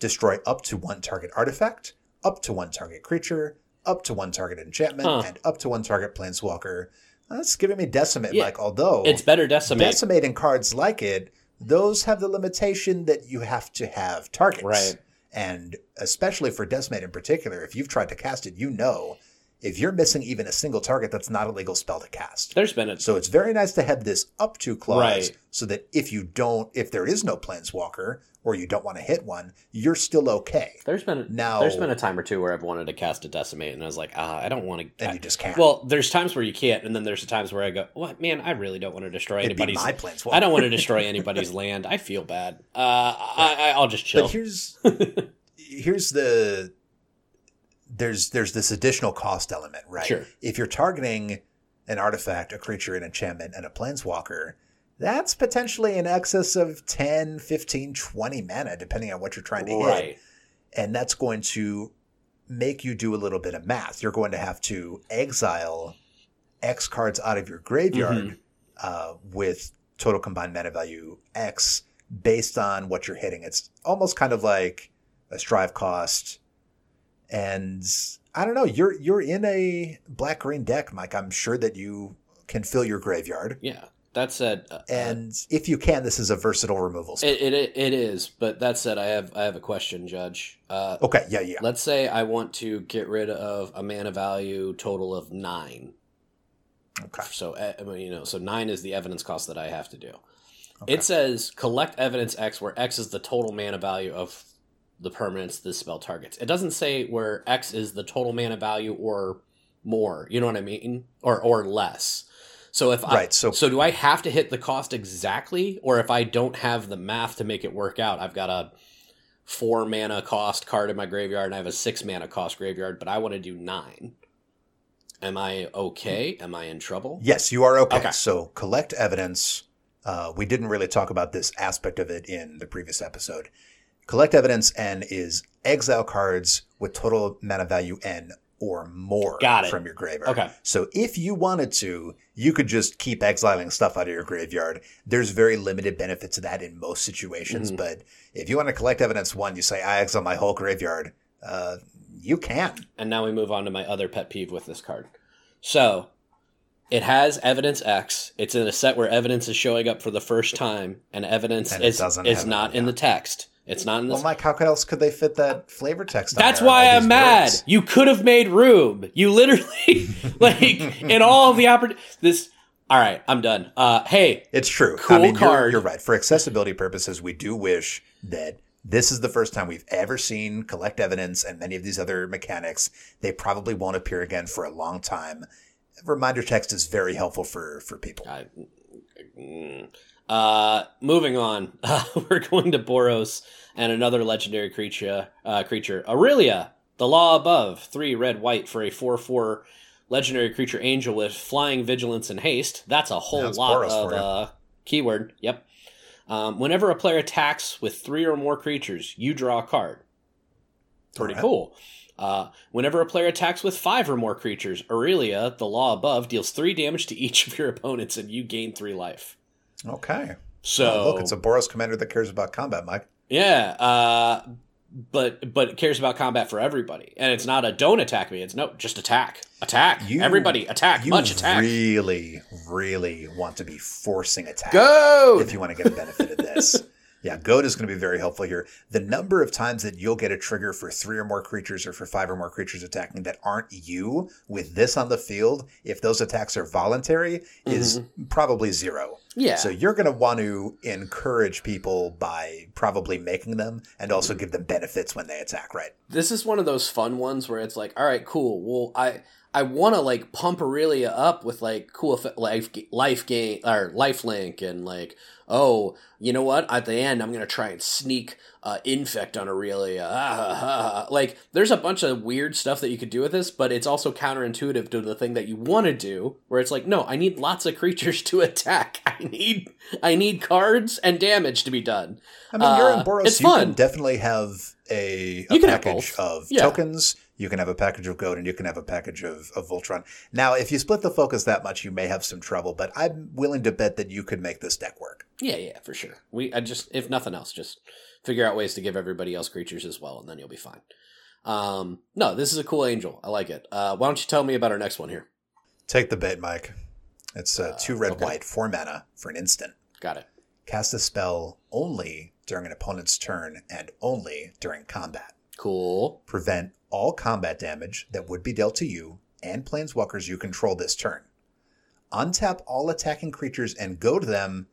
Destroy up to one target artifact, up to one target creature, up to one target enchantment, Huh. and up to one target planeswalker. That's giving me Decimate, Yeah. like, although It's better decimate. decimating cards like it, those have the limitation that you have to have targets. Right. And especially for Decimate in particular, if you've tried to cast it, you know if you're missing even a single target, that's not a legal spell to cast. There's been a So it's very nice to have this up to clause Right. so that if you don't, if there is no planeswalker or you don't want to hit one, you're still okay. there's been a, Now- there's been a time or two where I've wanted to cast a decimate and I was like, ah, I don't want to. And you just can't. Well, there's times where you can't, and then there's the times where I go, "What, man? I really don't want to destroy It'd anybody's. my planeswalker. I don't want to destroy [LAUGHS] anybody's land. I feel bad. Uh, I, I, I'll just chill. But here's [LAUGHS] here's the there's there's this additional cost element, right? Sure. If you're targeting an artifact, a creature, an enchantment, and a planeswalker, that's potentially in excess of 10, 15, 20 mana, depending on what you're trying to hit. right. And that's going to make you do a little bit of math. You're going to have to exile X cards out of your graveyard Mm-hmm. uh, with total combined mana value X based on what you're hitting. It's almost kind of like a strive cost. And I don't know, you're you're in a black green deck, Mike. I'm sure that you can fill your graveyard. Yeah. That said, uh, And if you can, this is a versatile removal spell. it, it it is. But that said, I have I have a question, Judge. Uh, okay, yeah, yeah. Let's say I want to get rid of a mana value total of nine. Okay. So uh, you know, so nine is the evidence cost that I have to do. Okay. It says collect evidence X, where X is the total mana value of the permanents this spell targets. It doesn't say where X is the total mana value or more. You know what I mean? Or or less. So if I Right, so- so do I have to hit the cost exactly, or if I don't have the math to make it work out, I've got a four mana cost card in my graveyard and I have a six mana cost graveyard, but I want to do nine. Am I okay? Am I in trouble? Yes, you are okay. Okay. So collect evidence. Uh, we didn't really talk about this aspect of it in the previous episode. Collect evidence N is exile cards with total mana value N or more Got it. from your graveyard. Okay. So if you wanted to, you could just keep exiling stuff out of your graveyard. There's very limited benefit to that in most situations, Mhm. but if you want to collect evidence one, you say I exile my whole graveyard. Uh, you can. And now we move on to my other pet peeve with this card. So it has evidence X. It's in a set where evidence is showing up for the first time, and evidence And is, is not in the text. It's not in the Well, Mike, how else could they fit that flavor text? on That's why I'm mad. words? You could have made room. You literally [LAUGHS] like in all of the oppor- this. All right, I'm done. Uh, hey, It's true. Cool I mean, you're- card. You're, right. For accessibility purposes, we do wish that this is the first time we've ever seen collect evidence and many of these other mechanics. They probably won't appear again for a long time. Reminder text is very helpful for for people. I, mm. Uh, moving on, [LAUGHS] we're going to Boros and another legendary creature. Uh, creature Aurelia, the law above, three red white for a four four legendary creature angel with flying vigilance and haste. That's a whole That's lot Boros of uh, keyword. Yep. Um, whenever a player attacks with three or more creatures, you draw a card. Pretty Alright. cool. Uh, whenever a player attacks with five or more creatures, Aurelia, the law above, deals three damage to each of your opponents, and you gain three life. Okay. So Oh, look, it's a Boros commander that cares about combat, Mike. yeah, uh, but but it cares about combat for everybody, and it's not a don't attack me. It's no, just attack, attack. You- everybody attack, much attack. really, really want to be forcing attack. Go. if you want to get a benefit of this. [LAUGHS] Yeah, goad is going to be very helpful here. The number of times that you'll get a trigger for three or more creatures or for five or more creatures attacking that aren't you with this on the field, if those attacks are voluntary, is probably zero. Mm-hmm. yeah. So you're going to want to encourage people by probably making them and also give them benefits when they attack, right? this is one of those fun ones where it's like, all right, cool. Well, I I want to like pump Aurelia up with like cool life life gain or life link and like, oh, you know what? At the end, I'm gonna try and sneak uh, infect on Aurelia. Ah. [LAUGHS] Like, there's a bunch of weird stuff that you could do with this, but it's also counterintuitive to the thing that you want to do, where it's like, no, I need lots of creatures [LAUGHS] to attack. [LAUGHS] I need I need cards and damage to be done. I mean, you're in Uh, Boros. it's you fun. can definitely have a, a can have package of Yeah. tokens. You can have a package of Goad and you can have a package of, of Voltron. Now, if you split the focus that much, you may have some trouble. But I'm willing to bet that you could make this deck work. Yeah, yeah, for sure. We I just if nothing else, just figure out ways to give everybody else creatures as well, and then you'll be fine. Um, no, this is a cool angel. I like it. Uh, why don't you tell me about our next one here? Take the bait, Mike. It's uh, Uh, two red, okay. white, four mana for an instant. Got it. Cast a spell only during an opponent's turn and only during combat. Cool. Prevent all combat damage that would be dealt to you and planeswalkers you control this turn. Untap all attacking creatures and goad them.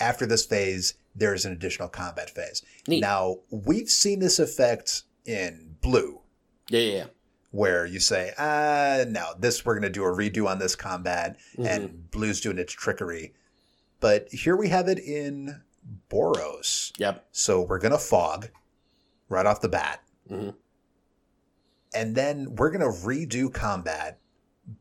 After this phase, there is an additional combat phase. Neat. Now, we've seen this effect in blue, Yeah, yeah, yeah. where you say, ah, no, this, we're going to do a redo on this combat, Mhm. and blue's doing its trickery. But here we have it in Boros. Yep. So we're going to fog right off the bat. Mhm. And then we're going to redo combat,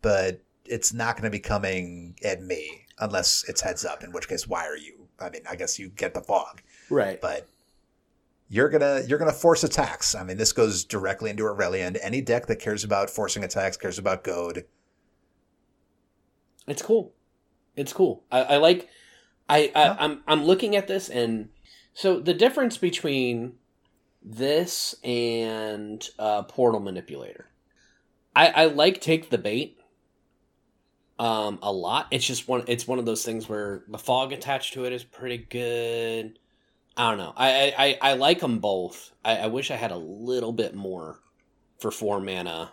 but it's not going to be coming at me unless it's heads up, in which case, why are you? I mean, I guess you get the fog, Right. but you're gonna you're gonna force attacks. I mean, this goes directly into Aurelia, and any deck that cares about forcing attacks cares about goad. It's cool. It's cool. I, I like. I, I Yeah. I'm I'm looking at this and so the difference between this and uh, Portal Manipulator. I I like take the bait. Um, a lot. It's just one. It's one of those things where the fog attached to it is pretty good. I don't know. I I, I, like them both. I, I wish I had a little bit more for four mana.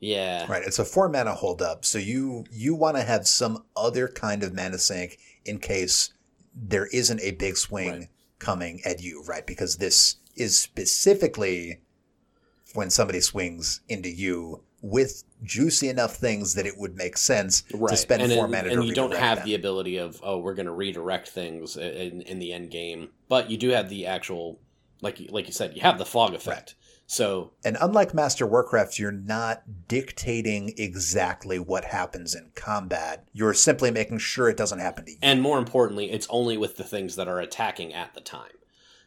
Yeah. Right, it's a four mana hold up. so you you want to have some other kind of mana sink in case there isn't a big swing Right. coming at you, right? Because this is specifically when somebody swings into you with juicy enough things that it would make sense right. to spend and four in- mana and you don't have them. the ability of oh we're going to redirect things in, in the end game but you do have the actual like you, like you said you have the fog effect so And unlike Master Warcraft, you're not dictating exactly what happens in combat. You're simply making sure it doesn't happen to you. and more importantly it's only with the things that are attacking at the time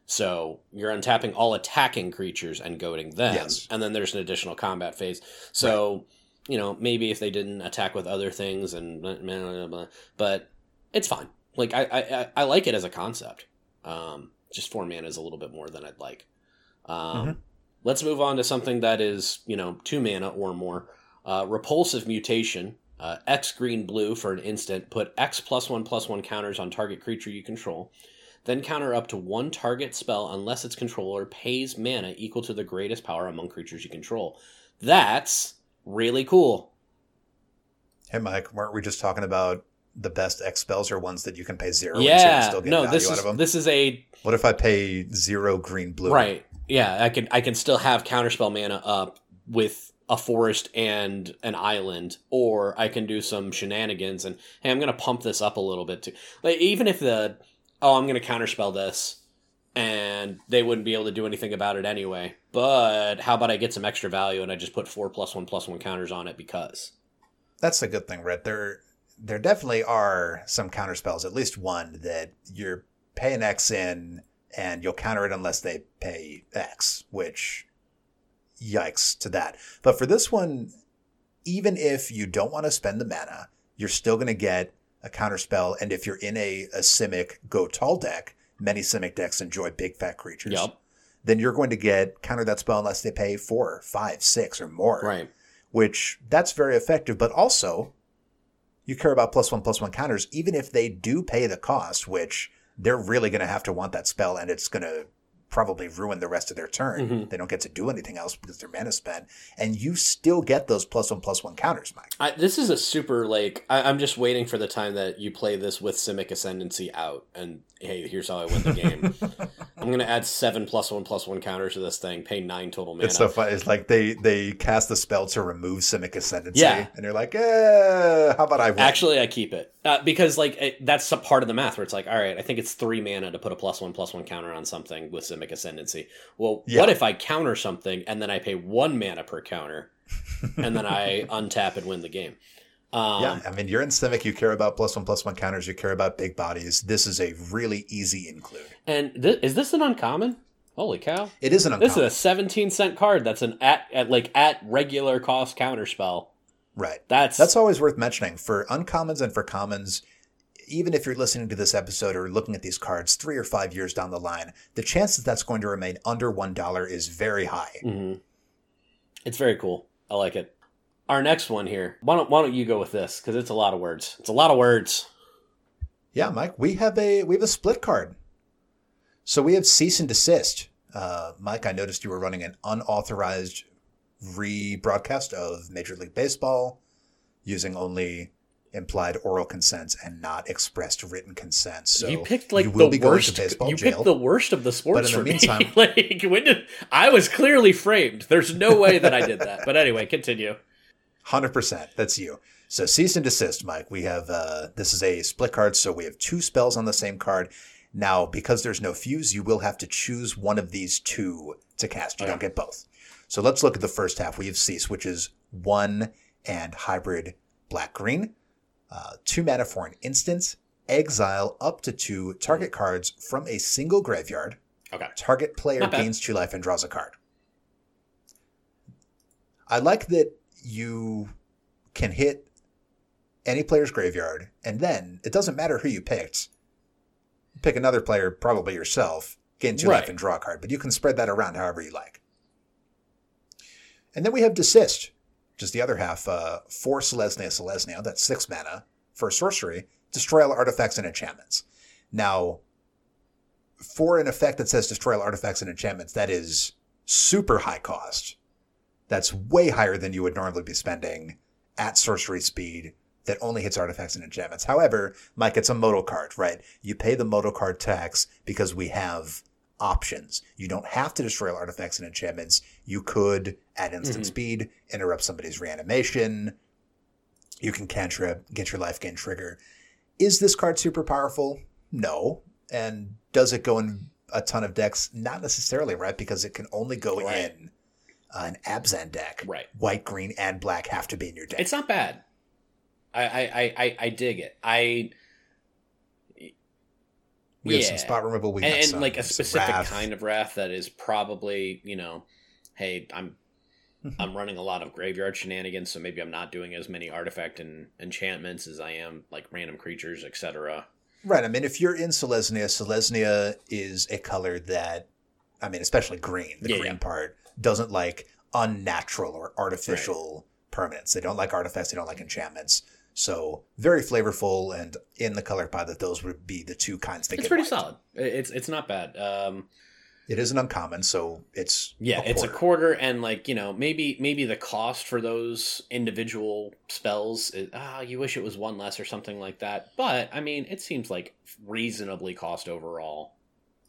so you're untapping all attacking creatures and goading them Yes. and then there's an additional combat phase so you know maybe if they didn't attack with other things and blah, blah, blah, but it's fine like I, I I- like it as a concept um just four mana is a little bit more than i'd like um Mhm. let's move on to something that is you know two mana or more uh, repulsive mutation uh, X green blue for an instant. Put X plus one plus one counters on target creature you control. Then counter up to one target spell unless its controller pays mana equal to the greatest power among creatures you control. That's really cool. Hey, Mike, weren't we just talking about the best X spells are ones that you can pay zero and so you yeah. still get No, value this out is of them? this is a What if I pay zero green blue? right. Yeah, I can I can still have counterspell mana up with a forest and an island, or I can do some shenanigans and hey, I'm gonna pump this up a little bit too. Like even if the oh, I'm gonna counterspell this, and they wouldn't be able to do anything about it anyway. But how about I get some extra value and I just put four plus one plus one counters on it because That's a good thing, Red. There, there definitely are some counterspells, at least one that you're paying X in and you'll counter it unless they pay X, which yikes to that. But for this one, even if you don't want to spend the mana, you're still going to get a counter spell. And if you're in a, a Simic Go Tall deck, many Simic decks enjoy big fat creatures. Yup. Then you're going to get counter that spell unless they pay four, five, six, or more right. which that's very effective. But also, you care about plus one plus one counters, even if they do pay the cost, which they're really going to have to want that spell, and it's going to probably ruin the rest of their turn. Mhm. They don't get to do anything else because their mana spent, and you still get those plus one plus one counters, Mike. I, this is a super like I, I'm just waiting for the time that you play this with Simic Ascendancy out, and hey, here's how I win the game. [LAUGHS] I'm gonna add seven plus one plus one counters to this thing, pay nine total mana. It's so fun. It's like they they cast the spell to remove Simic Ascendancy, Yeah. and you're like, eh, how about I win? Actually, I keep it uh, because like it, that's a part of the math where it's like, all right, I think it's three mana to put a plus one plus one counter on something with Simic Ascendancy. Well, Yeah. what if I counter something and then I pay one mana per counter, [LAUGHS] and then I untap and win the game? Um, yeah, I mean, you're in Simic. You care about plus one plus one counters. You care about big bodies. This is a really easy include. And th- is this an uncommon? Holy cow! It is an uncommon. This is a 17 cent card. That's an at, at like at regular cost counter spell. right? That's That's always worth mentioning for uncommons and for commons. Even if you're listening to this episode or looking at these cards three or five years down the line, the chance that that's going to remain under one dollar is very high. Mhm. It's very cool. I like it. Our next one here. Why don't Why don't you go with this? Because it's a lot of words. It's a lot of words. Yeah, Mike, we have a we have a split card. So we have cease and desist. Uh, Mike, I noticed you were running an unauthorized rebroadcast of Major League Baseball using only implied oral consents and not expressed written consent. So you picked like you the worst. you jail. picked the worst of the sports But in for the me. meantime- [LAUGHS] like when did I was clearly framed. There's no way that I did that. But anyway, continue. Hundred percent. That's you. So cease and desist, Mike. We have uh, this is a split card, so we have two spells on the same card. Now, because there's no fuse, you will have to choose one of these two to cast. You don't get both. So let's look at the first half. We have cease, which is one and hybrid black green, uh, two mana for an instant. Exile up to two target cards from a single graveyard. Okay. Target player gains two life and draws a card. I like that you can hit any player's graveyard, and then it doesn't matter who you picked. Pick another player, probably yourself, gain two life and draw a card, but you can spread that around however you like. And then we have desist, which is the other half. Uh, four Selesnya Selesnya, that's six mana for sorcery. Destroy all artifacts and enchantments. Now, for an effect that says destroy all artifacts and enchantments, that is super high cost. That's way higher than you would normally be spending at sorcery speed that only hits artifacts and enchantments. However, Mike, it's a modal card, right? You pay the modal card tax because we have options. You don't have to destroy artifacts and enchantments. You could at instant Mhm. speed, interrupt somebody's reanimation. You can cantrip, get your life gain trigger. Is this card super powerful? No. And does it go in a ton of decks? Not necessarily, right? Because it can only go Right. in uh, an Abzan deck. Right. White, green, and black have to be in your deck. It's not bad. I I, I, I dig it. I we have some spot removal. We and, and, some, like a specific kind of wrath that is probably you know, hey, I'm. [LAUGHS] I'm running a lot of graveyard shenanigans, so maybe I'm not doing as many artifact and enchantments as I am like random creatures, etc. Right. I mean, if you're in Selesnya, Selesnya is a color that, I mean, especially green, the Yeah, green yeah. part, doesn't like unnatural or artificial permanents. They don't like artifacts, they don't like enchantments. So very flavorful, and in the color palette, those would be the two kinds that It's pretty liked. solid. It's it's not bad. Um, it isn't uncommon, so it's yeah, a it's a quarter. and like you know, maybe maybe the cost for those individual spells, is, ah, you wish it was one less or something like that. But I mean, it seems like reasonably cost overall,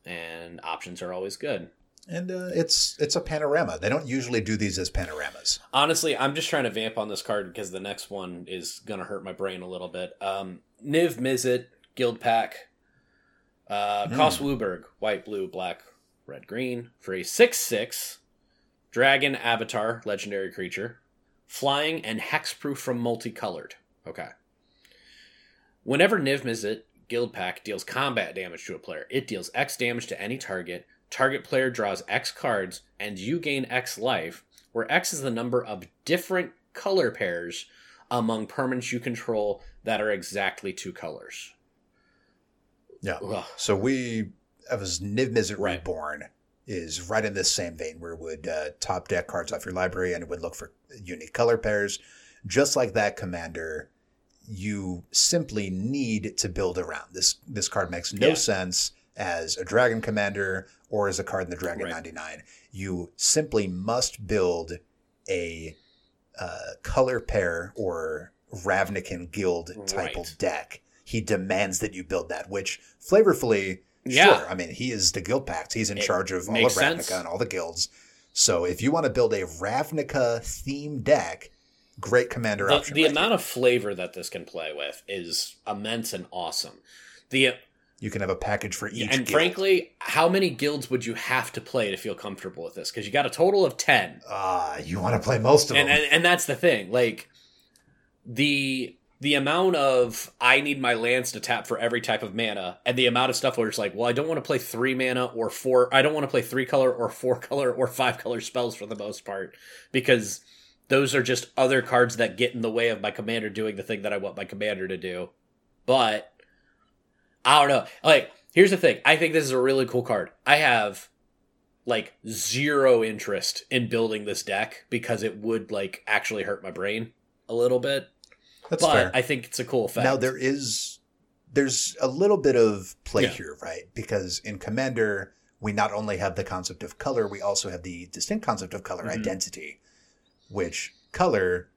and options are always good. And uh, it's it's a panorama. They don't usually do these as panoramas. Honestly, I'm just trying to vamp on this card because the next one is gonna hurt my brain a little bit. Um, Niv Mizzet, Guild Pack, uh, cost WUBRG, white, blue, black, red, green for a six six dragon avatar legendary creature, flying and hexproof from multicolored. Okay. Whenever Niv Mizzet Guild Pack deals combat damage to a player, it deals X damage to any target. Target player draws X cards, and you gain X life, where X is the number of different color pairs among permanents you control that are exactly two colors. Yeah. Ugh. So we, as Niv Mizzet Right. Reborn, is right in this same vein where it would uh, top deck cards off your library and it would look for unique color pairs. Just like that commander, you simply need to build around this. This card makes no Yeah. sense as a dragon commander or as a card in the Dragon Right. 99. You simply must build a uh, color pair or Ravnican guild type Right. of deck. He demands that you build that, which flavorfully, Yeah. sure. I mean, he is the guild pact. He's in It charge of all of Ravnica sense. and all the guilds. So if you want to build a Ravnica themed deck, great commander The, option. the right amount of flavor that this can play with is immense and awesome. The here. You can have a package for each. and guild. frankly, how many guilds would you have to play to feel comfortable with this? Because you got a total of ten. ah, you want to play most of and, them. and and that's the thing like the the amount of i need my lands to tap for every type of mana and the amount of stuff where it's like well i don't want to play three mana or four i don't want to play three color or four [LAUGHS] color or five color spells for the most part because those are just other cards that get in the way of my commander doing the thing that i want my commander to do but i don't know like here's the thing i think this is a really cool card i have like zero interest in building this deck because it would like actually hurt my brain a little bit. That's but fair. I think it's a cool effect. Now there is there's a little bit of play Yeah. here, right? Because in Commander, we not only have the concept of color, we also have the distinct concept of color Mhm. identity, which color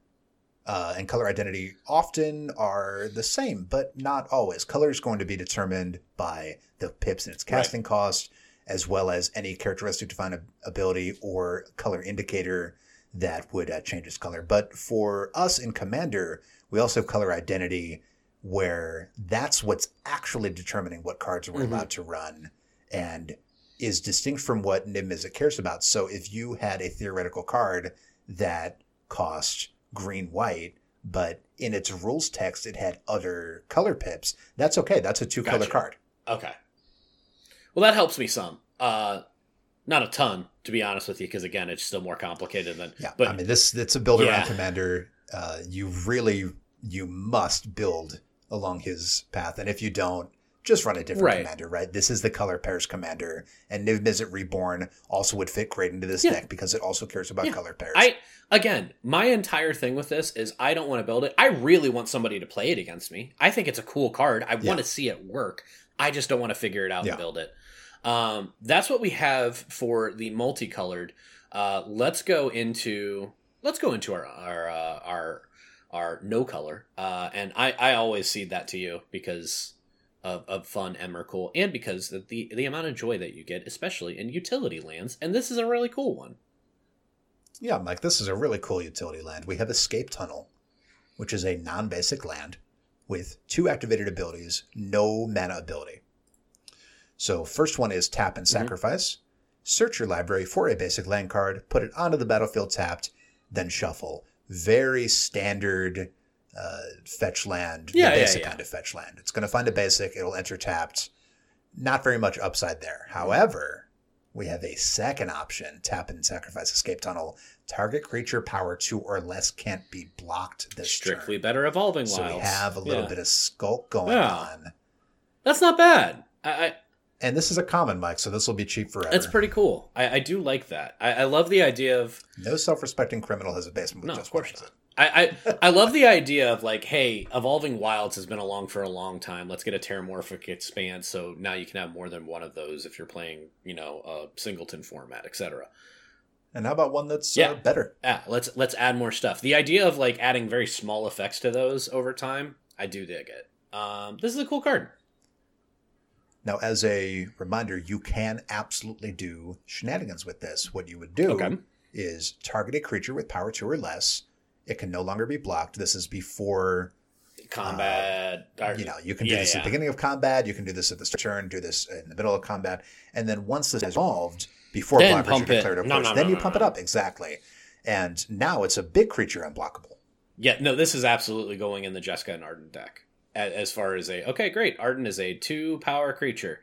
uh, and color identity often are the same, but not always. Color is going to be determined by the pips and its Right. casting cost, as well as any characteristic defined ability or color indicator that would uh, change its color. But for us in Commander, we also have color identity, where that's what's actually determining what cards we're Mhm. allowed to run, and is distinct from what Niv Mizzet cares about. So if you had a theoretical card that cost green white, but in its rules text it had other color pips, that's okay. That's a two color Gotcha. card. okay. Well, that helps me some. Uh, not a ton, to be honest with you, because again, it's still more complicated than. Yeah, But I mean this it's a build around Yeah. commander. Uh, you really you must build along his path, and if you don't, just run a different Right. commander. Right, this is the color pairs commander, and Niv Mizzet Reborn also would fit great into this Yeah. deck because it also cares about Yeah. color pairs. I again, my entire thing with this is I don't want to build it. I really want somebody to play it against me. I think it's a cool card. I Yeah. want to see it work. I just don't want to figure it out and build it. Um, that's what we have for the multicolored. Uh, let's go into let's go into our our uh, our our no color. Uh, and I I always cede that to you because of, of fun Emrakul, and because the the amount of joy that you get, especially in utility lands, and this is a really cool one. Yeah, Mike, this is a really cool utility land. We have Escape Tunnel, which is a non basic land with two activated abilities, no mana ability. So, first one is tap and mm-hmm. sacrifice. Search your library for a basic land card, put it onto the battlefield tapped, then shuffle. Very standard uh, fetch land, Yeah, the basic yeah. kind of fetch land. It's going to find a basic, it'll enter tapped. Not very much upside there. However, we have a second option tap and sacrifice escape tunnel. Target creature power two or less can't be blocked this Strictly turn. better evolving So we have a little Yeah. bit of skulk going Yeah. on. That's not bad. I, I And this is a common, Mike, so this will be cheap forever. That's pretty cool. I, I do like that. I, I love the idea of no self respecting criminal has a basement with No, just one. I, I I love the idea of like, hey, evolving wilds has been along for a long time. Let's get a terramorphic expanse, so now you can have more than one of those if you're playing, you know, a singleton format, etc. And how about one that's Yeah. uh, better? Yeah, let's let's add more stuff. The idea of like adding very small effects to those over time, I do dig it. Um, this is a cool card. Now, as a reminder, you can absolutely do shenanigans with this. What you would do Okay. is target a creature with power two or less. It can no longer be blocked. This is before, Combat, or- you know, you can do yeah, this at the beginning of combat. You can do this at the start turn, do this in the middle of combat. And then once this is resolved, before Then blockers are declared, of No, course, no, then no, you no, pump it up. Exactly. And now it's a big creature unblockable. Yeah, no, this is absolutely going in the Jessica and Ardenn deck. As far as a okay, great, Ardenn is a two power creature.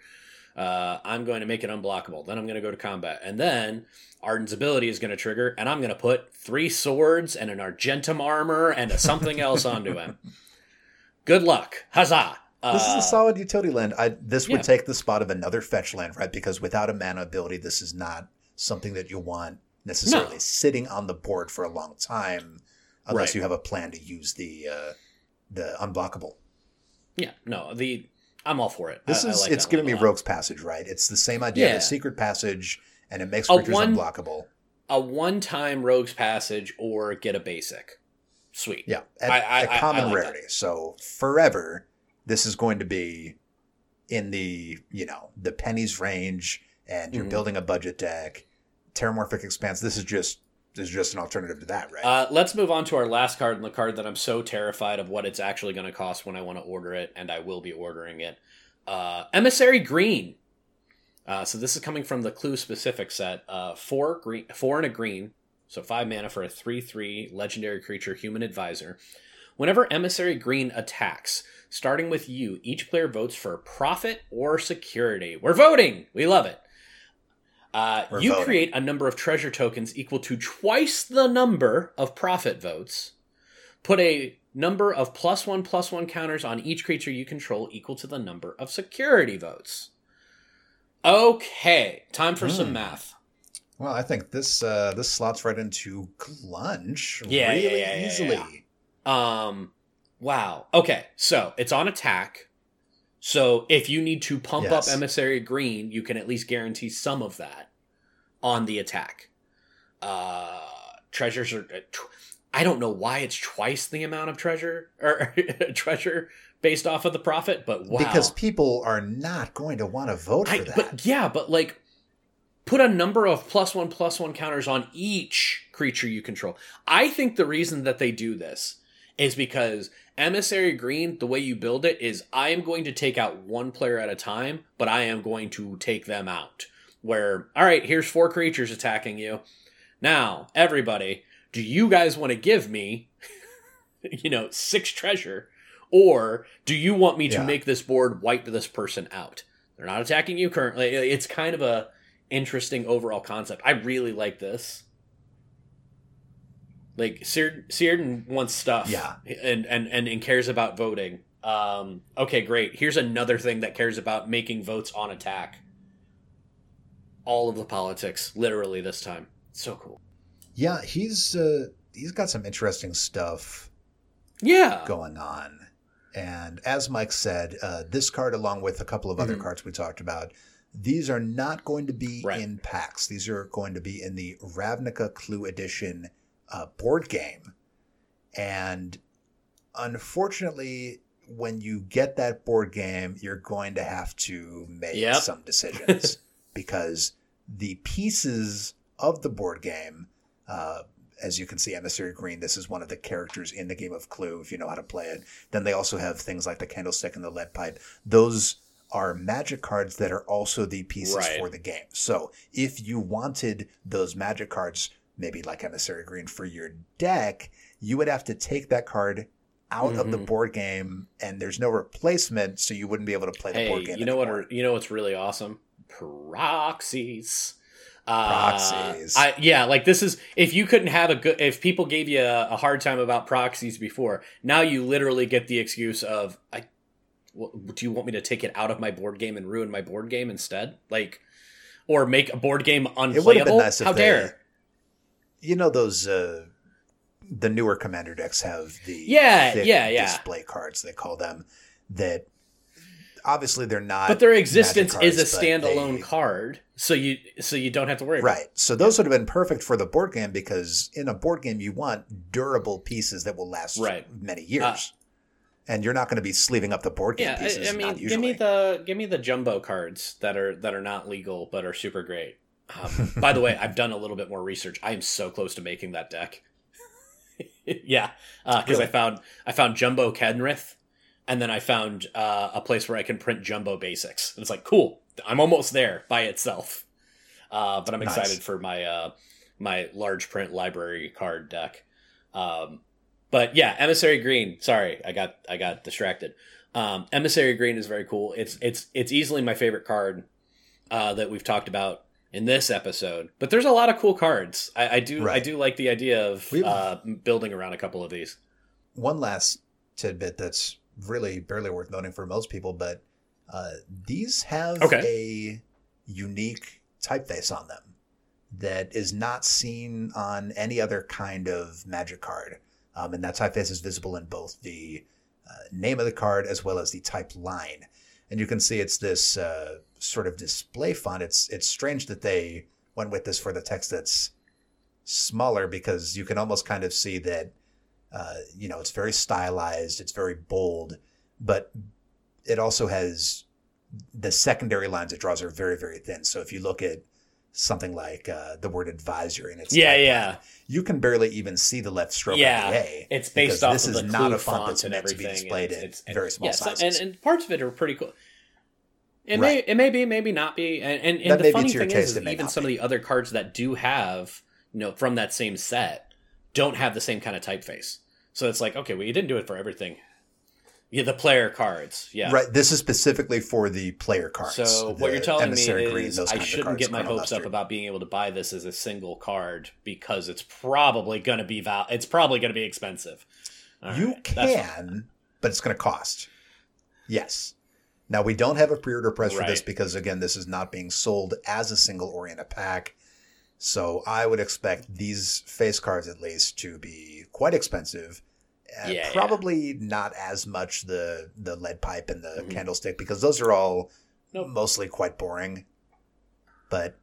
Uh, I'm going to make it unblockable. Then I'm going to go to combat, and then Ardenn's ability is going to trigger, and I'm going to put three swords and an Argentum armor and a something else onto him. [LAUGHS] Good luck, huzzah! Uh, This is a solid utility land. I, this would yeah. take the spot of another fetch land, right? Because without a mana ability, this is not something that you want necessarily No. sitting on the board for a long time, unless Right. you have a plan to use the uh, the unblockable. yeah, no, the I'm all for it. This I- I is like it's giving me. Rogue's Passage, right? It's the same idea, Yeah. the secret passage, and it makes A creatures one- unblockable. a one-time Rogue's Passage or get a basic. Sweet. Yeah, at, I- I- at I- I common like that. rarity. So forever, this is going to be in the you know the pennies range, and you're Mhm. building a budget deck. Terramorphic Expanse. This is just this is just an alternative to that, right? Uh, let's move on to our last card, and the card that I'm so terrified of what it's actually going to cost when I want to order it, and I will be ordering it. Uh, Emissary Green. Uh, so this is coming from the Clue specific set. Uh, four green, four and a green, so five mana for a three-three legendary creature, human advisor. Whenever Emissary Green attacks, starting with you, each player votes for profit or security. We're voting. We love it. Uh, you voting. create a number of treasure tokens equal to twice the number of profit votes. Put a number of plus one plus one counters on each creature you control equal to the number of security votes. Okay, time for some Hmm. math. well, I think this uh, this slots right into Glunch Yeah, really yeah, yeah, easily. Um, wow. Okay, so it's on attack. So if you need to pump Yes. up emissary green, you can at least guarantee some of that on the attack. Uh, treasures are. uh, tw- I don't know why it's twice the amount of treasure or [LAUGHS] treasure based off of the profit, but wow. Because people are not going to want to vote for I, that. but yeah, but like put a number of plus one plus one counters on each creature you control. I think the reason that they do this is because emissary green, the way you build it is I am going to take out one player at a time, but I am going to take them out. Where all right, here's four creatures attacking you. Now, everybody, do you guys want to give me [LAUGHS] you know, six treasure or do you want me to Yeah. make this board wipe this person out? They're not attacking you currently. It's kind of a interesting overall concept. I really like this. Like Seard- Searden wants stuff, Yeah. and, and and and cares about voting. Um, okay, great. Here's another thing that cares about making votes on attack. All of the politics, literally this time. So cool. yeah, he's uh, he's got some interesting stuff Yeah. going on. And as Mike said, uh, this card, along with a couple of other Mhm. cards we talked about, these are not going to be Right. in packs. These are going to be in the Ravnica Clue Edition uh, board game. And unfortunately, when you get that board game, you're going to have to make Yep. some decisions [LAUGHS] because the pieces of the board game, uh, as you can see, Emissary Green, this is one of the characters in the game of Clue, if you know how to play it. Then they also have things like the candlestick and the lead pipe. Those are magic cards that are also the pieces Right. for the game. So if you wanted those magic cards, maybe like Emissary Green for your deck, you would have to take that card out of the Mhm. board game and there's no replacement, so you wouldn't be able to play the Hey, board game. you know what? Are, you know what's really awesome? Proxies. Uh, Proxies. I, yeah, like this is if you couldn't have a good if people gave you a, a hard time about proxies before, now you literally get the excuse of I. What, do you want me to take it out of my board game and ruin my board game instead? Like, or make a board game It would have been unplayable? nice How they, dare? You know those uh the newer commander decks have the Yeah, yeah, yeah. display cards they call them that obviously they're not But their existence cards, is a standalone they- card, so you so you don't have to worry. about Right. So those would have been perfect for the board game because in a board game you want durable pieces that will last Right. many years. Uh, and you're not going to be sleeving up the board game Yeah, pieces. I, I mean, give me the give me the jumbo cards that are that are not legal but are super great. Um, [LAUGHS] by the way, I've done a little bit more research. I am so close to making that deck. [LAUGHS] yeah, because I Really? found I found jumbo Kenrith, and then I found uh, a place where I can print jumbo basics. And it's like cool. I'm almost there by itself. Uh, but I'm Nice. excited for my uh, my large print library card deck. Um, but yeah, emissary green. Sorry, I got I got distracted. Um, emissary green is very cool. It's it's it's easily my favorite card uh, that we've talked about in this episode. But there's a lot of cool cards. I, I do I do like the idea of uh, building around a couple of these. One last tidbit that's really barely worth noting for most people, but uh, these have Okay. a unique typeface on them that is not seen on any other kind of magic card. Um, and that typeface is visible in both the uh, name of the card as well as the type line. And you can see it's this uh, sort of display font. It's it's strange that they went with this for the text that's smaller because you can almost kind of see that uh, you know it's very stylized, it's very bold, but it also has the secondary lines it draws are very very thin. So if you look at something like uh, the word advisor in its Yeah, yeah. you can barely even see the left stroke Yeah, of the A. It's based off this of is the not a font that's and meant to be displayed and in it's- very small yeah, sizes. and, and parts of it are pretty cool. It Right. may it may be, maybe not be, and and, and the funny thing taste, is, is even some be. of the other cards that do have, you know, from that same set, don't have the same kind of typeface. So it's like, okay, well, you didn't do it for everything. Yeah, the player cards, yeah. Right. This is specifically for the player cards. So what you're telling me Green, is I shouldn't get my hopes up about being able to buy this as a single card because it's probably going to be val- it's probably going to be expensive. All you right, can, but it's going to cost. Yes. Now we don't have a pre-order price for this because again, this is not being sold as a single or in a pack. So I would expect these face cards at least to be quite expensive. Yeah, yeah. probably not as much the the lead pipe and the Mhm. candlestick because those are all Nope. mostly quite boring. But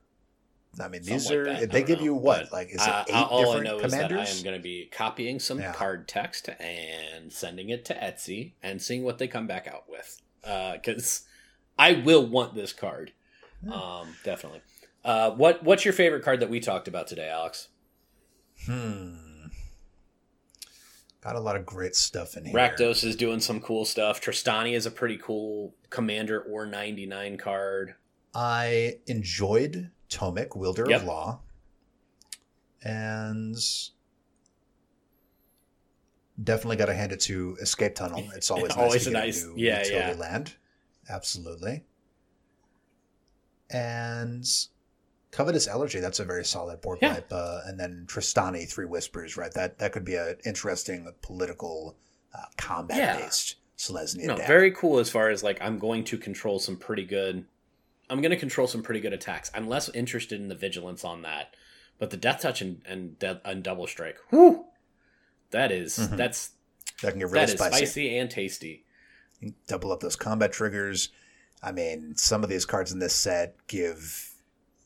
I mean, these Something are like. They give know, you what? Like is it uh, eight all I different know commanders? is that I am going to be copying some Yeah. card text and sending it to Etsy and seeing what they come back out with. Because I will want this card, Yeah. um, definitely. Uh, what What's your favorite card that we talked about today, Alex? Hmm. Got a lot of great stuff in here. Rakdos is doing some cool stuff. Trostani is a pretty cool Commander or 99 card. I enjoyed Tomik, Wielder Yep. of Law, and definitely got to hand it to Escape Tunnel. It's [LAUGHS] always nice Always to a get nice- a new yeah, utility yeah. land. Absolutely. And Covetous Elegy, that's a very solid board Yeah. pipe. Uh, and then Trostani, Three Whispers, right? That that could be an interesting political uh, combat-based Selesnya No, deck. very cool as far as like I'm going to control some pretty good. I'm going to control some pretty good attacks. I'm less interested in the vigilance on that, but the death touch and and, and double strike. Whew, that is- Mhm. that's that can get really that is spicy. spicy and tasty. double up those combat triggers. I mean, some of these cards in this set give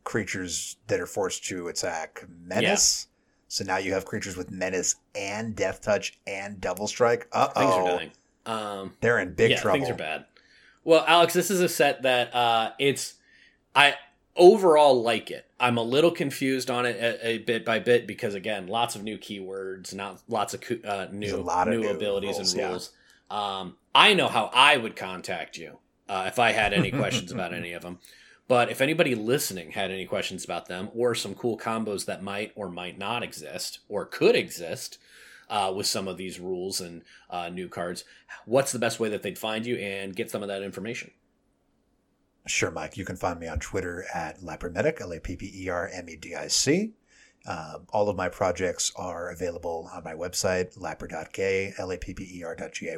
creatures that are forced to attack menace. So now you have creatures with menace and death touch and double strike. Uh Things are oh. dying. Um, They're in big yeah, trouble. things are bad. Well, Alex, this is a set that uh, it's I overall like it. I'm a little confused on it a, a bit by bit because again, lots of new keywords, not lots of co- uh, new of new new abilities rules, and yeah. rules. Um, I know how I would contact you uh, if I had any [LAUGHS] questions about any of them. But if anybody listening had any questions about them or some cool combos that might or might not exist or could exist uh, with some of these rules and uh, new cards, what's the best way that they'd find you and get some of that information? Sure, Mike. You can find me on Twitter at Lappermedic, L A P P E R M E D I C. Um, all of my projects are available on my website, lapper.gay, L A P P E R.gay.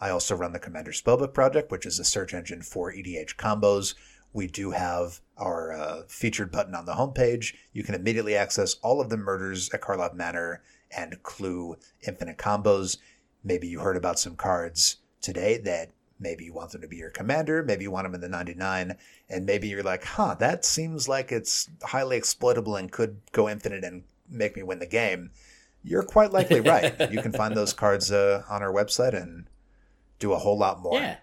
I also run the Commander Spellbook project, which is a search engine for EDH combos. We do have our uh, featured button on the homepage. You can immediately access all of the murders at Karlov Manor and Clue Infinite combos. Maybe you heard about some cards today that maybe you want them to be your commander, maybe you want them in the 99, and maybe you're like, huh, that seems like it's highly exploitable and could go infinite and make me win the game. You're quite likely [LAUGHS] right. you can find those cards uh, on our website and do a whole lot more. Yeah.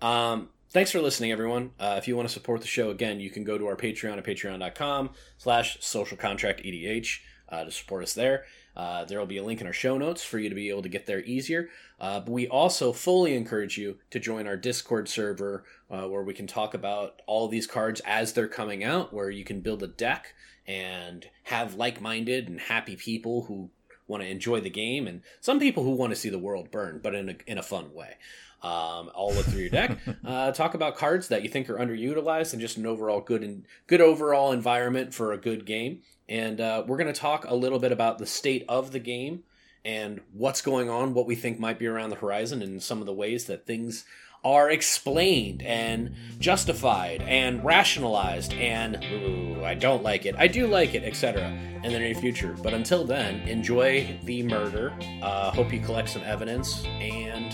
Um, thanks for listening, everyone. Uh, if you want to support the show, again, you can go to our Patreon at patreon.com slash social contract EDH uh, to support us there. Uh, there will be a link in our show notes for you to be able to get there easier. Uh, but we also fully encourage you to join our Discord server uh, where we can talk about all these cards as they're coming out, where you can build a deck and have like minded and happy people who want to enjoy the game and some people who want to see the world burn, but in a, in a fun way. Um, I'll look through your deck, [LAUGHS] uh, talk about cards that you think are underutilized, and just an overall good and good overall environment for a good game. And uh, we're going to talk a little bit about the state of the game and what's going on, what we think might be around the horizon, and some of the ways that things are explained and justified and rationalized and ooh, I don't like it, I do like it, etc. in the near future. But until then, enjoy the murder. Uh, hope you collect some evidence, and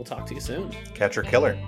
we'll talk to you soon. Catcher Killer.